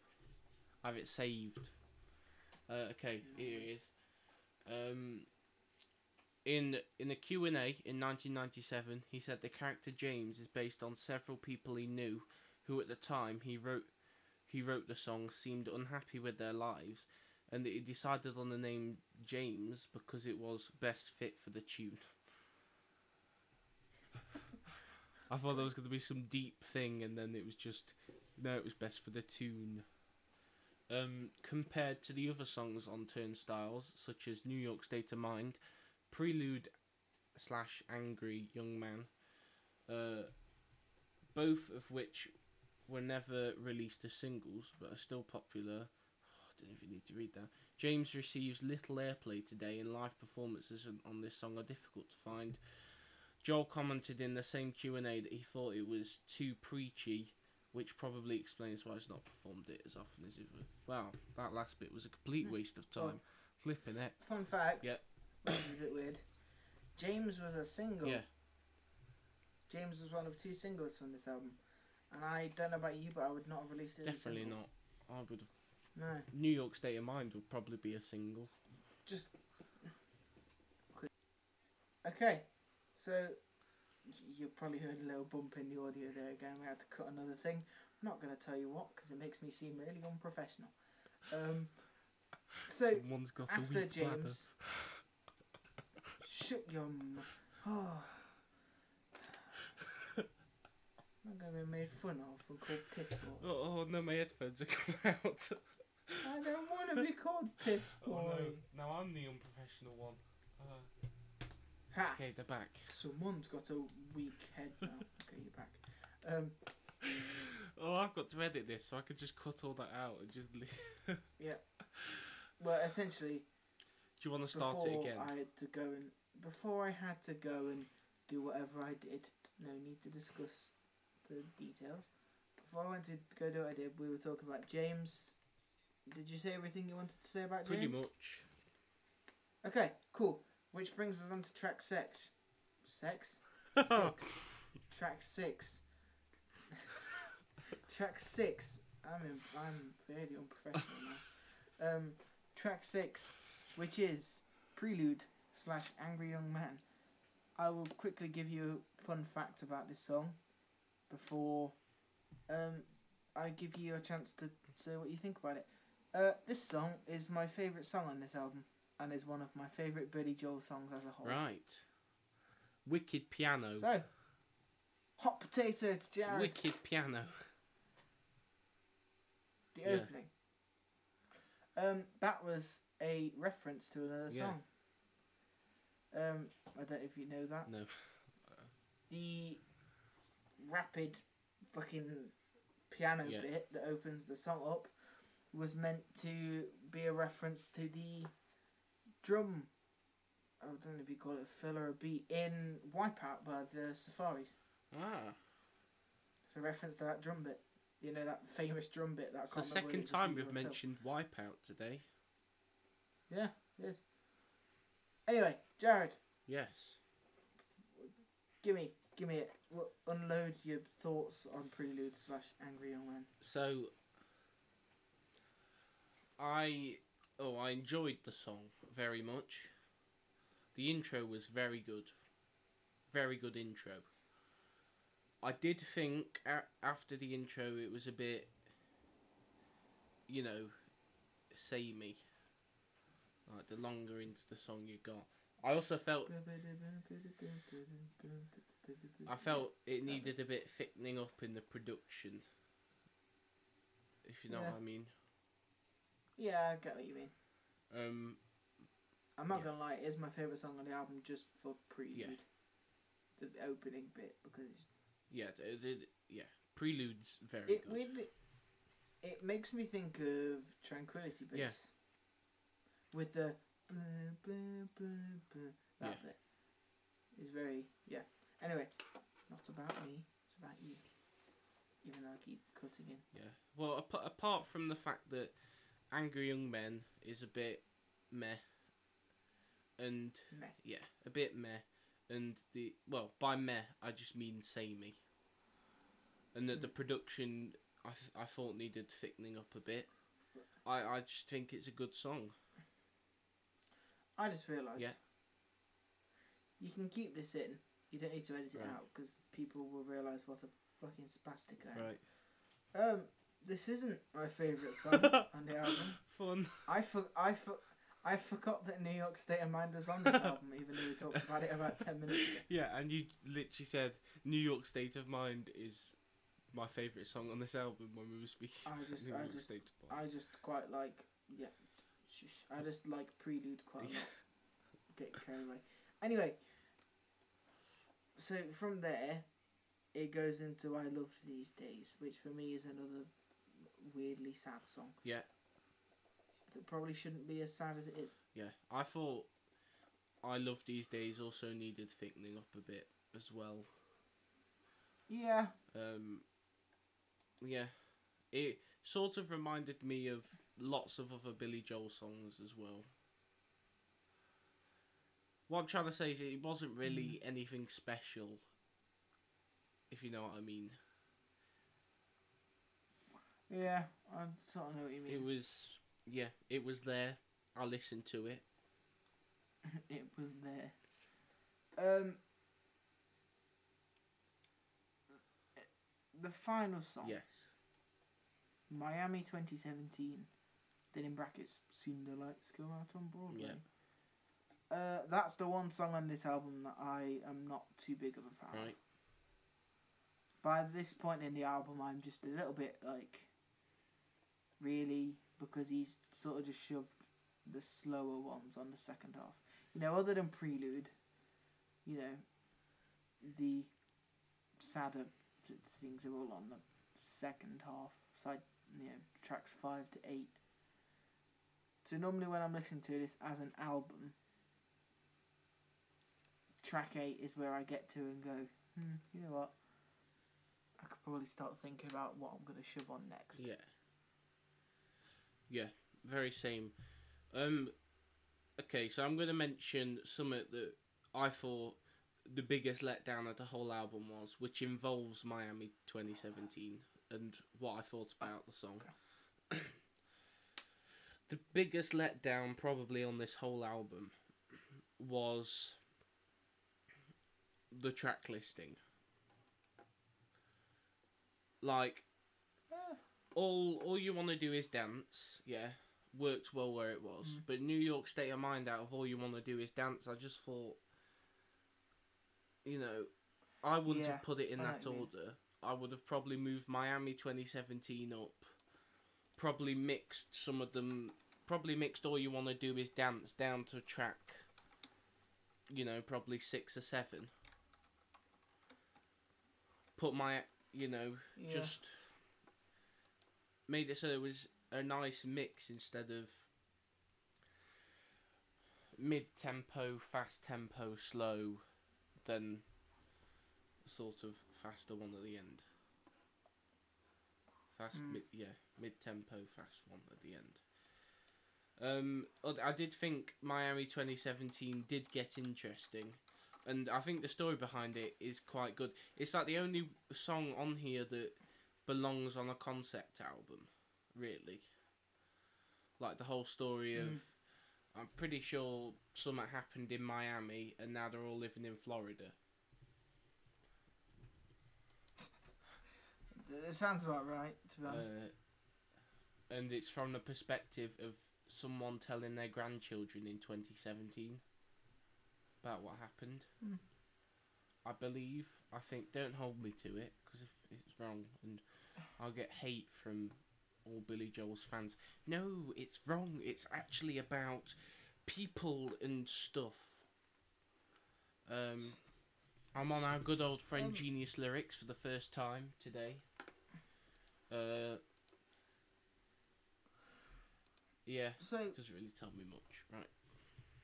I have it saved. Uh, okay, here it is. Um, in in a Q&A in 1997, he said the character James is based on several people he knew who at the time he wrote he wrote the song seemed unhappy with their lives and that he decided on the name James because it was best fit for the tune. I thought there was going to be some deep thing and then it was just no it was best for the tune. Um, compared to the other songs on Turnstiles, such as New York State of Mind, Prelude slash Angry Young Man, uh, both of which were never released as singles but are still popular. I don't know if you need to read that. James receives little airplay today, and live performances on this song are difficult to find. Joel commented in the same Q and A that he thought it was too preachy, which probably explains why he's not performed it as often as he would. Wow, that last bit was a complete hmm. waste of time. Flipping it. Fun fact. Yep. Which is a bit weird. James was a single. Yeah. James was one of two singles from this album, and I don't know about you, but I would not have released it. as a Definitely not. I would have. No, New York State of Mind would probably be a single. just. Okay, so you probably heard a little bump in the audio there again. We had to cut another thing. I'm not going to tell you what because it makes me seem really unprofessional. Um, so Someone's got a after. James, shut your. m- Oh. I'm not going to be made fun of and called piss boy. Oh, oh no, my headphones are coming out. I don't want to be called piss oh boy. no, now I'm the unprofessional one. Uh, Ha! okay, they're back. Someone's got a weak head now. okay, you're back. Um, Oh, I've got to edit this, so I could just cut all that out and just. Leave. Yeah. Well, essentially, Do you want to start it again? I had to go and before I had to go and do whatever I did. No need to discuss the details. Before I went to go do what I did, we were talking about James. Did you say everything you wanted to say about James? Pretty much. Okay, cool. Which brings us on to track six. Sex? Six. track six. track six. I'm in, I'm fairly unprofessional now. Um, track six, which is Prelude slash Angry Young Man. I will quickly give you a fun fact about this song before um, I give you a chance to say what you think about it. Uh, this song is my favourite song on this album and is one of my favourite Billy Joel songs as a whole. Right. Wicked piano. So, hot potato to Jared. Wicked piano. the yeah. opening. Um, that was a reference to another Yeah. song. Um, I don't know if you know that. No. The rapid fucking piano Yeah. bit that opens the song up was meant to be a reference to the drum. I don't know if you call it a filler or beat in Wipeout by the Surfaris. Ah. It's a reference to that drum bit. You know that famous drum bit that It's the second time we've of a film. mentioned Wipeout today. Yeah, it is. Anyway, Jared, Yes. give me, give me it. Unload your thoughts on Prelude slash Angry Young Man. So I oh I enjoyed the song very much. The intro was very good. Very good intro. I did think a- after the intro it was a bit you know samey. Like the longer into the song you got. I also felt I felt it needed a bit thickening up in the production. If you know Yeah. what I mean. Yeah, I get what you mean. Um, I'm not Yeah. gonna lie, it is my favourite song on the album just for Prelude. The opening bit because yeah, d- d- yeah. Prelude's very it good. weirdly it makes me think of Tranquility Base. Yeah. With the blah, blah, blah, blah, that Yeah. bit is very yeah. Anyway, not about me. It's about you. Even though I keep cutting in. Yeah. Well, ap- apart from the fact that Angry Young Men is a bit meh, and Meh. yeah, a bit meh, and the well by meh I just mean samey, and that the production I th- I thought needed thickening up a bit. I I just think it's a good song. I just realised. Yeah. you can keep this in. You don't need to edit it Right. out because people will realise what a fucking spastic I am. Right. Um, this isn't my favourite song on the album. Fun. I for, I for, I forgot that New York State of Mind was on this album, even though we talked about it about ten minutes ago. Yeah, and you literally said New York State of Mind is my favourite song on this album when we were speaking. I just, New I York just, State of Mind. I just quite like, yeah, I just like Prelude quite a lot. Get carried away. Anyway, so from there, it goes into I Love These Days, which for me is another weirdly sad song. Yeah. That probably shouldn't be as sad as it is. Yeah, I thought I Love These Days also needed thickening up a bit as well. Yeah. Um, yeah, it sort of reminded me of lots of other Billy Joel songs as well. What I'm trying to say is it wasn't really anything special, if you know what I mean. Yeah, I sort of know what you mean. It was, yeah, it was there. I listened to it. it was there. Um, the final song, Yes. Miami 2017, then in brackets, seen the lights go out on Broadway. Uh, that's the one song on this album that I am not too big of a fan. of. Right. By this point in the album, I'm just a little bit like, really, because he's sort of just shoved the slower ones on the second half. You know, other than Prelude, you know, the sadder things are all on the second half, side, you know, tracks five to eight. So normally when I'm listening to this as an album, track eight is where I get to and go, hmm, you know what? I could probably start thinking about what I'm going to shove on next. Yeah. Yeah, very same. Um, okay, so I'm going to mention something that I thought the biggest letdown of the whole album was, which involves Miami 2017 and what I thought about the song. the biggest letdown, probably on this whole album, was the track listing. Like, all all you want to do is dance. Yeah, worked well where it was. Mm. But New York State of Mind out of all you want to do is dance. I just thought, you know, I wouldn't Yeah, have put it in I that mean. order. I would have probably moved Miami 2017 up. Probably mixed some of them. Probably mixed all you want to do is dance down to track. You know, probably six or seven. Put my, you know, yeah. just made it so it was a nice mix instead of mid tempo, fast tempo, slow, then sort of faster one at the end. Fast, Mm. mid, yeah, mid tempo, fast one at the end. Um, I did think Miami 2017 did get interesting, and I think the story behind it is quite good. It's like the only song on here that belongs on a concept album, really. Like the whole story of, Mm. I'm pretty sure something happened in Miami, and now they're all living in Florida. It sounds about right, to be honest. Uh, and it's from the perspective of someone telling their grandchildren in 2017 about what happened. Hmm. I believe. I think. Don't hold me to it because if it's wrong, and I'll get hate from all Billy Joel's fans. No, it's wrong. It's actually about people and stuff. Um, I'm on our good old friend Um, Genius Lyrics for the first time today. Uh, yeah, so, doesn't really tell me much, right?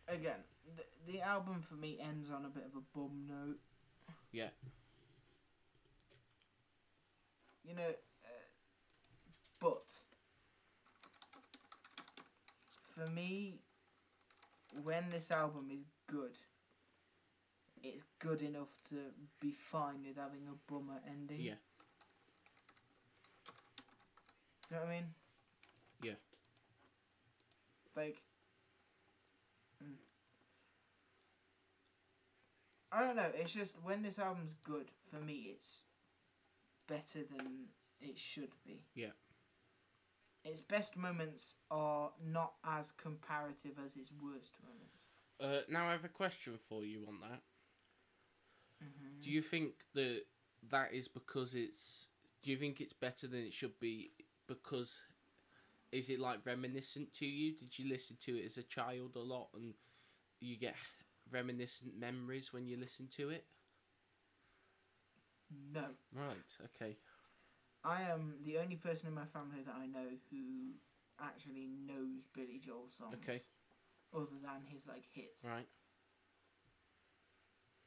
again, the, the album for me ends on a bit of a bum note. Yeah. You know, uh, but for me, when this album is good, it's good enough to be fine with having a bummer ending. Yeah. You know what I mean? Yeah. Like. mm. I don't know. It's just when this album's good for me, it's better than it should be. Yeah. Its best moments are not as comparative as its worst moments. Uh, now I have a question for you on that. Mm-hmm. Do you think that that is because it's? Do you think it's better than it should be because? Is it like reminiscent to you? Did you listen to it as a child a lot, and you get reminiscent memories when you listen to it? No, Right. Okay. I am the only person in my family that I know who actually knows Billy Joel songs. Okay. Other than his like hits. Right.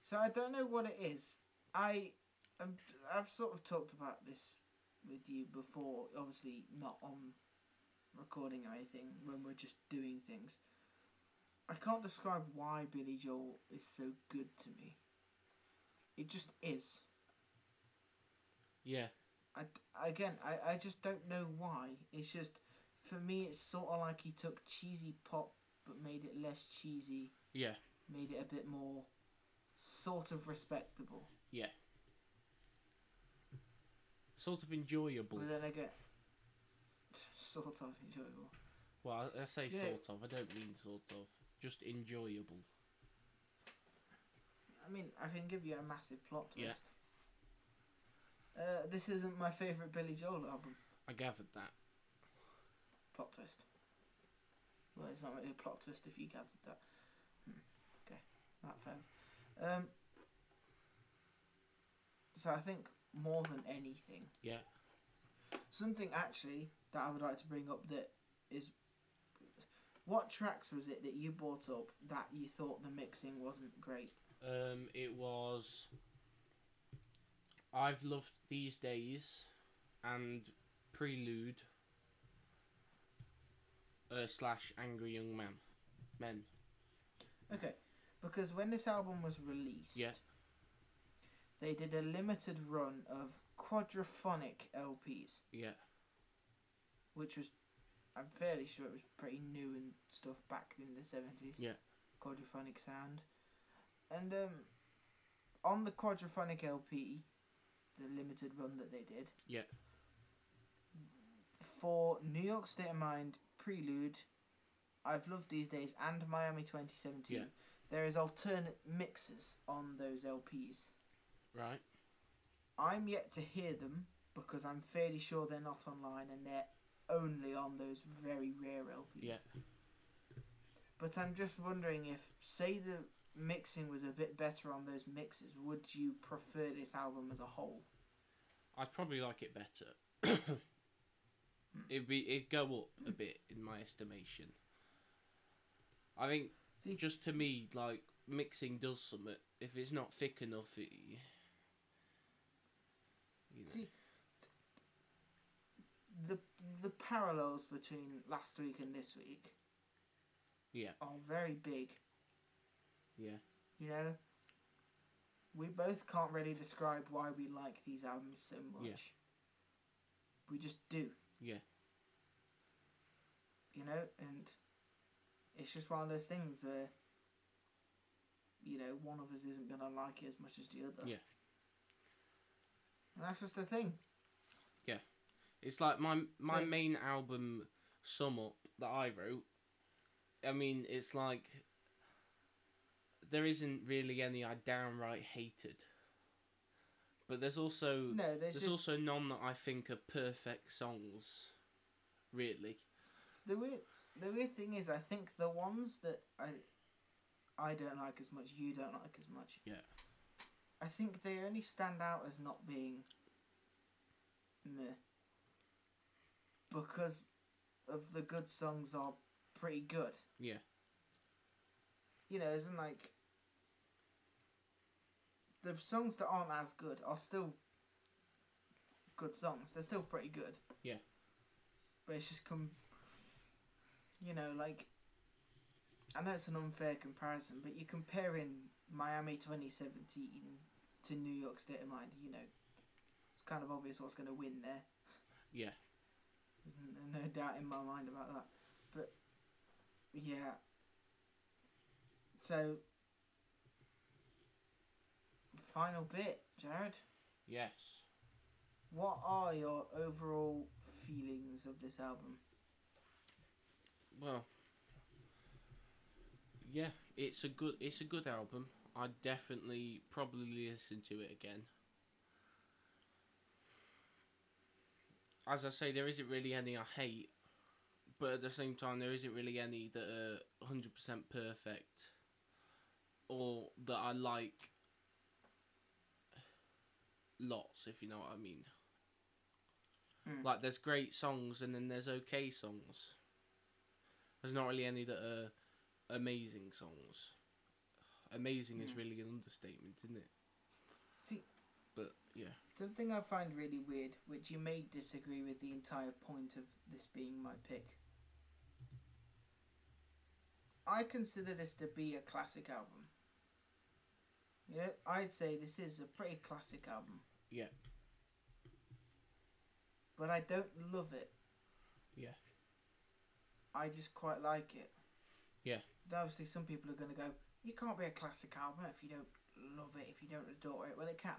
So I don't know what it is. I, um, I've sort of talked about this with you before. Obviously, not on recording or anything. When we're just doing things, I can't describe why Billy Joel is so good to me. It just is. Yeah. I, again, I, I just don't know why. It's just, for me, it's sort of like he took cheesy pop but made it less cheesy, Yeah. made it a bit more sort of respectable. Yeah. Sort of enjoyable. But then again, sort of enjoyable. Well, I, I say Yeah. sort of. I don't mean sort of. Just enjoyable. I mean, I can give you a massive plot twist. Yeah. Uh, this isn't my favourite Billy Joel album. I gathered that. Plot twist. Well, it's not really a plot twist if you gathered that. Hmm. Okay, that fair. Um. So I think more than anything, Yeah. something actually that I would like to bring up that is. What tracks was it that you brought up that you thought the mixing wasn't great? Um, it was. I've loved these days, and prelude. Uh, slash angry young man, men. Okay, because when this album was released, Yeah. they did a limited run of quadraphonic LPs, Yeah. which was, I'm fairly sure it was pretty new and stuff back in the 70s. Yeah. Quadraphonic sound. And um, on the quadraphonic LP, the limited run that they did, Yeah. for New York State of Mind, Prelude, I've Loved These Days, and Miami 2017, Yeah. there is alternate mixes on those LPs. Right. I'm yet to hear them because I'm fairly sure they're not online and they're only on those very rare LPs. Yeah. But I'm just wondering if, say, the mixing was a bit better on those mixes, would you prefer this album as a whole? I'd probably like it better. it'd be it'd go up a bit in my estimation. I think See- just to me, like mixing does something. If it's not thick enough, it. You know. See, the the parallels between last week and this week Yeah. are very big. Yeah. You know, we both can't really describe why we like these albums so much. Yeah. We just do. Yeah. You know, and it's just one of those things where, you know, one of us isn't gonna like it as much as the other. Yeah. And that's just the thing. Yeah. It's like my my So- main album sum up that I wrote. I mean, it's like there isn't really any I downright hated. But there's also No, there's, there's just also none that I think are perfect songs. Really. the weird. The weird thing is, I think the ones that I, I don't like as much, you don't like as much. Yeah. I think they only stand out as not being. Meh. Because of the good songs are pretty good. Yeah. You know, isn't like. The songs that aren't as good are still good songs. They're still pretty good. Yeah. But it's just come. You know, like. I know it's an unfair comparison, but you're comparing Miami 2017 to New York State of Mind. You know, it's kind of obvious what's going to win there. Yeah. There's no doubt in my mind about that. But yeah. So final bit, Jared. Yes. What are your overall feelings of this album? Well, yeah, it's a good it's a good album. I'd definitely probably listen to it again. As I say, there isn't really any I hate, but at the same time, there isn't really any that are hundred percent perfect, or that I like lots. If you know what I mean. Hmm. Like, there's great songs, and then there's okay songs. There's not really any that are amazing songs. Amazing is Mm. really an understatement, isn't it? See- but yeah, Something I find really weird, which you may disagree with the entire point of this being my pick. I consider this to be a classic album. Yeah, I'd say this is a pretty classic album. Yeah. But I don't love it. Yeah. I just quite like it. Yeah. But obviously, some people are going to go, you can't be a classic album if you don't love it, if you don't adore it. Well, it can.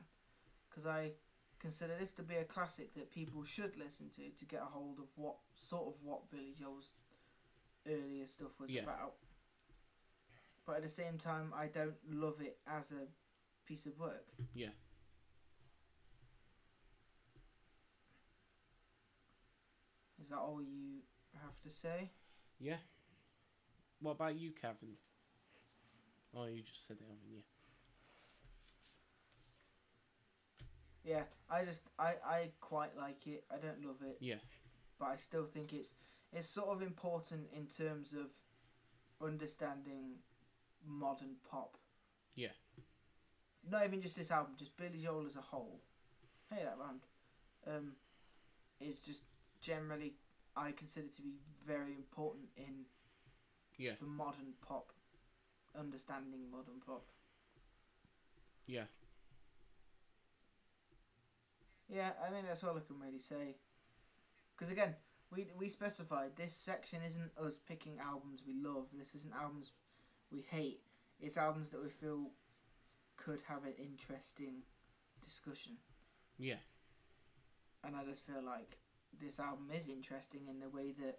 Because I consider this to be a classic that people should listen to to get a hold of what sort of what Billy Joel's earlier stuff was Yeah. about. But at the same time, I don't love it as a piece of work. Yeah. Is that all you have to say? yeah. What about you, Cavan? Oh, you just said it, haven't you? Yeah, I just I I quite like it. I don't love it. Yeah. But I still think it's it's sort of important in terms of understanding modern pop. Yeah. Not even just this album, just Billy Joel as a whole. Hey, that round. Um, is just generally I consider to be very important in Yeah. the modern pop, understanding modern pop. Yeah. Yeah, I think that's all I can really say. Because again, we we specified this section isn't us picking albums we love. This isn't albums we hate. It's albums that we feel could have an interesting discussion. Yeah. And I just feel like this album is interesting in the way that,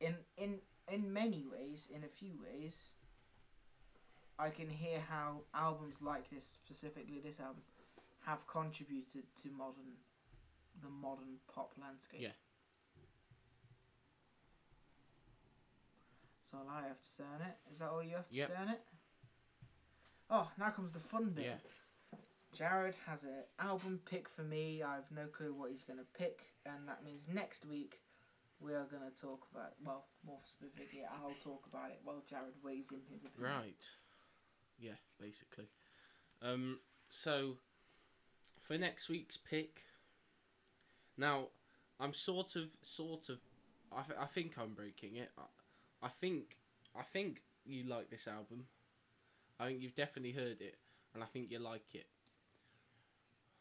in in in many ways, in a few ways, I can hear how albums like this, specifically this album, have contributed to modern, the modern pop landscape. Yeah. That's all I have to say on it. Is that all you have to Yep. say on it? Oh, now comes the fun bit. Yeah. Jared has an album pick for me. I have no clue what he's going to pick, and that means next week we are going to talk about. Well, more specifically, I'll talk about it while Jared weighs in his opinion. Right. Yeah, basically. Um, so, for next week's pick, now, I'm sort of, sort of, I, th- I think I'm breaking it. I, I think, I think you like this album. I think you've definitely heard it, and I think you like it.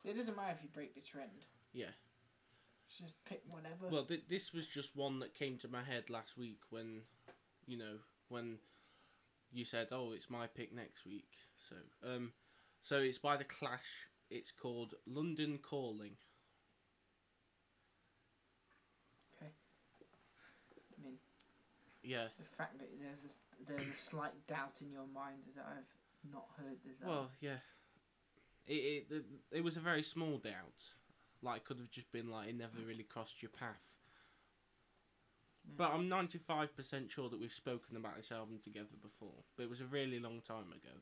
So it doesn't matter if you break the trend. Yeah. Just pick whatever. Well, th- this was just one that came to my head last week when, you know, when you said, "Oh, it's my pick next week." So, um, so it's by the Clash. It's called London Calling. okay. I mean, Yeah. the fact that there's a, there's a slight doubt in your mind that I've not heard this album. Well, yeah. It, it it it was a very small doubt. Like, could have just been like it never really crossed your path. But I'm 95% sure that we've spoken about this album together before. But it was a really long time ago.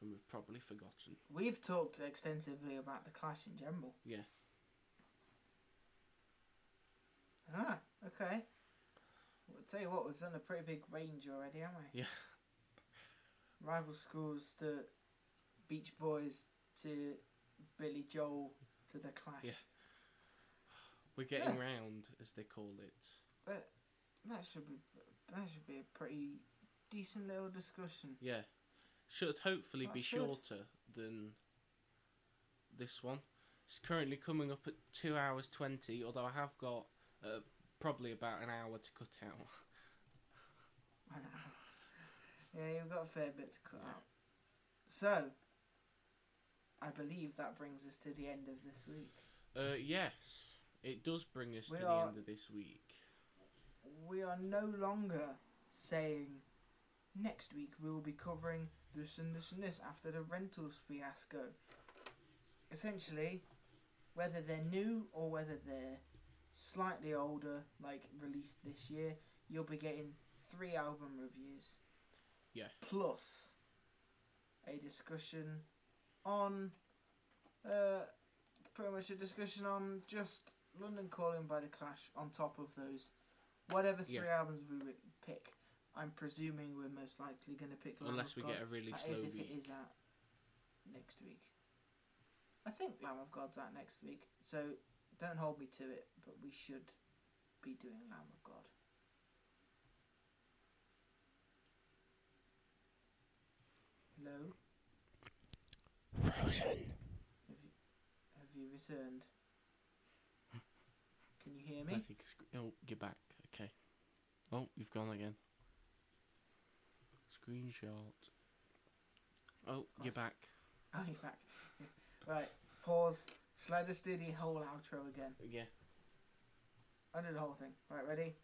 And we've probably forgotten. We've talked extensively about the Clash in general. Yeah. Ah, okay. Well, I'll tell you what, we've done a pretty big range already, haven't we? Yeah. Rival schools to Beach Boys to Billy Joel to the Clash. Yeah. We're getting Yeah. round, as they call it. That, that should be that should be a pretty decent little discussion. Yeah. Should hopefully That be should. shorter than this one. It's currently coming up at 2 hours 20, although I have got uh, probably about an hour to cut out. Yeah, you've got a fair bit to cut Yeah. out. So, I believe that brings us to the end of this week. Uh, yes, it does bring us We to are- the end of this week. We are no longer saying next week we will be covering this and this and this after the rentals fiasco. Essentially, whether they're new or whether they're slightly older, like released this year, you'll be getting three album reviews. Yeah. Plus a discussion on uh pretty much a discussion on just London Calling by the Clash on top of those whatever three Yeah. albums we would pick. I'm presuming we're most likely going to pick Lamb Unless we God. get a really That slow is if week. it is at next week. I think Lamb of God's out next week, so don't hold me to it, but we should be doing Lamb of God. Hello? Frozen. Have you, have you returned? Can you hear me? Sc- oh, you're back. Okay. Oh, you've gone again. Screenshot. Oh, you're back. Oh, you're back. Right, pause. Shall I just do the whole outro again? Yeah. I'll do the whole thing. Right, ready?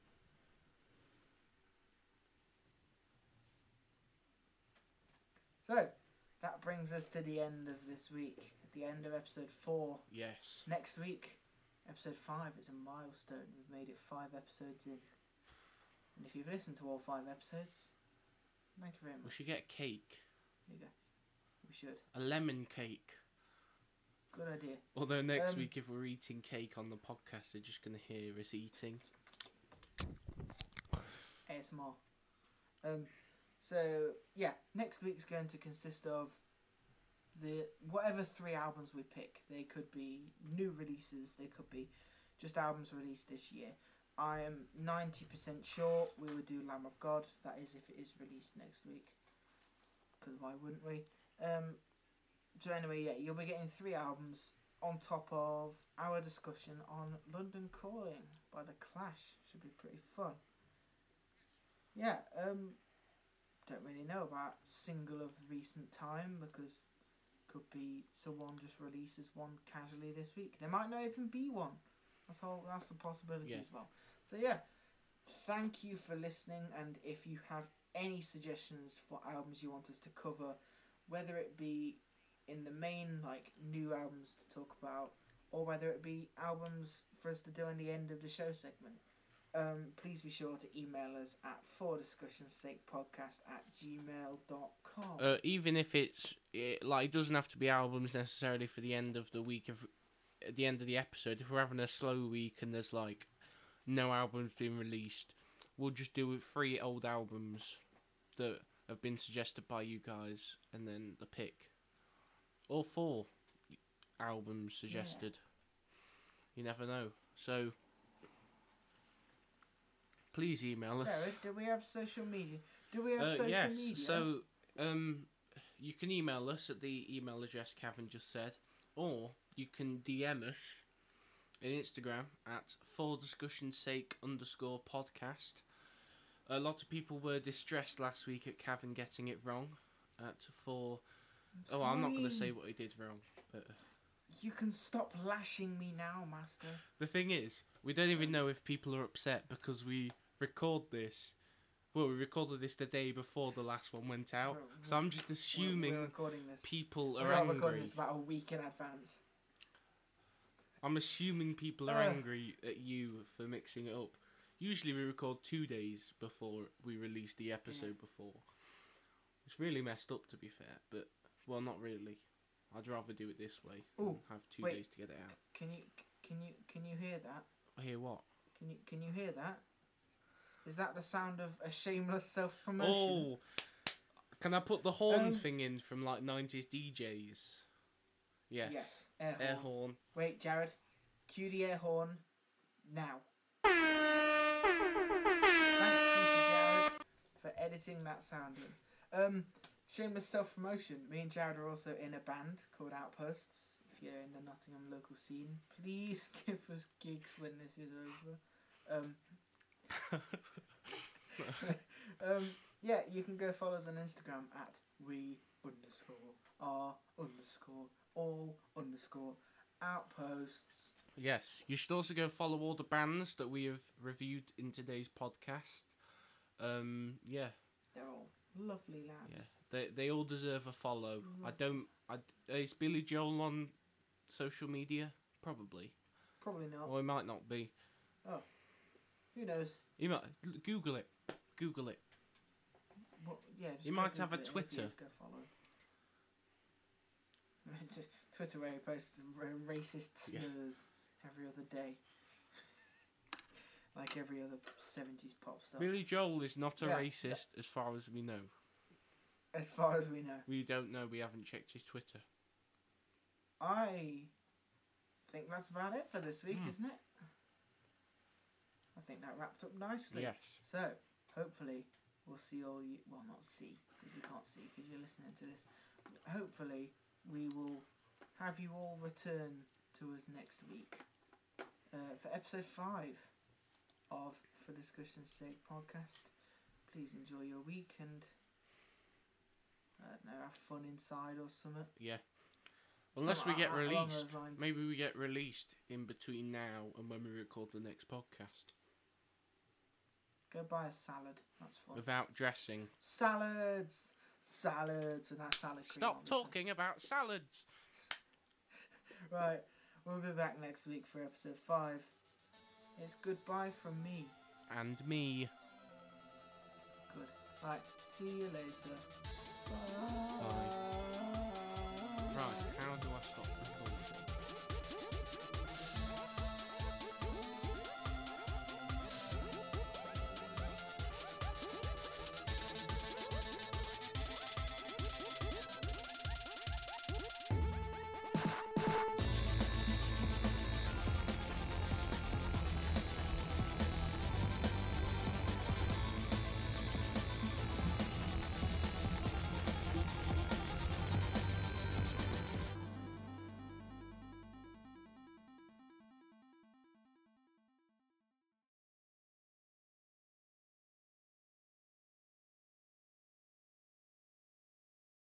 So, that brings us to the end of this week. At the end of episode 4. Yes. Next week, episode 5 is a milestone. We've made it 5 episodes in. And if you've listened to all 5 episodes, thank you very much. We should get a cake. There you go. We should. A lemon cake. Good idea. Although next Um, week, if we're eating cake on the podcast, they're just gonna hear us eating. ASMR. Um, so yeah, next week's going to consist of the whatever three albums we pick. They could be new releases. They could be just albums released this year. I am ninety percent sure we will do Lamb of God. That is if it is released next week. Because why wouldn't we? Um, so anyway, yeah, you'll be getting three albums on top of our discussion on London Calling by the Clash. Should be pretty fun. Yeah, um, don't really know about single of recent time because could be someone just releases one casually this week. There might not even be one. That's all. That's a possibility Yeah. as well. So yeah, thank you for listening. And if you have any suggestions for albums you want us to cover, whether it be in the main like new albums to talk about, or whether it be albums for us to do in the end of the show segment, um, please be sure to email us at for discussion's sake podcast at gmail.com. Uh, even if it's it, like, it doesn't have to be albums necessarily for the end of the week. If at the end of the episode, if we're having a slow week and there's like no albums being released, we'll just do three old albums that have been suggested by you guys, and then the pick, or four albums suggested. You never know. So please email us. Jared, do we have social media? Do we have Uh, social yes. media? So, um, you can email us at the email address Cavan just said, or you can DM us in Instagram at for discussion's sake underscore podcast. A lot of people were distressed last week at Cavan getting it wrong. At for oh, I'm not gonna say what he did wrong, but You can stop lashing me now, Master. the thing is, we don't even know if people are upset because we record this. Well, we recorded this the day before the last one went out, We're- so I'm just We're- assuming we're this. people we're are not recording angry. this about a week in advance. I'm assuming people are Ugh. angry at you for mixing it up. Usually we record two days before we release the episode before. It's really messed up to be fair, but well, not really. I'd rather do it this way Ooh, have two wait. days to get it out. Can you can you can you hear that? I hear what? Can you can you hear that? Is that the sound of a shameless self promotion? Oh, can I put the horn Um, thing in from like '90s DJs? Yes. Yes. Air, Air horn. horn. Wait, Jared. Cue the air horn now. Thanks, Jared, for editing that sound in. Um, shameless self promotion. Me and Jared are also in a band called Outposts. If you're in the Nottingham local scene, please give us gigs when this is over. Um, um, yeah, you can go follow us on Instagram at we underscore r underscore all underscore outposts. Yes, you should also go follow all the bands that we have reviewed in today's podcast. Um, yeah, They're all lovely lads. yeah, they they all deserve a follow. I don't. I is Billy Joel on social media? Probably, Probably not. or he might not be. Who knows? You might Google it. Google it. What, yeah, You might have a Google it, and if Twitter. go follow. Twitter where he posts ra- racist Yeah. slurs every other day. like every other 70s pop star. Billy Joel is not a Yeah. racist, as far as we know. As far as we know. We don't know. We haven't checked his Twitter. I think that's about it for this week, Hmm. isn't it? I think that wrapped up nicely. Yes. So, hopefully, we'll see all you. Well, not see, because we can't see because you're listening to this. Hopefully, we will have you all return to us next week uh, for episode 5 of For Discussion's Sake podcast. Please enjoy your week and. I don't know, have fun inside or something. Yeah. Unless we get released. Maybe we get released in between now and when we record the next podcast Go buy a salad. That's fun. without dressing. Salads! Salads with that salad cream. Stop the talking about salads. Right, we'll be back next week for episode 5. It's goodbye from me. And me. Good. Right, see you later. Bye. Right, how do I?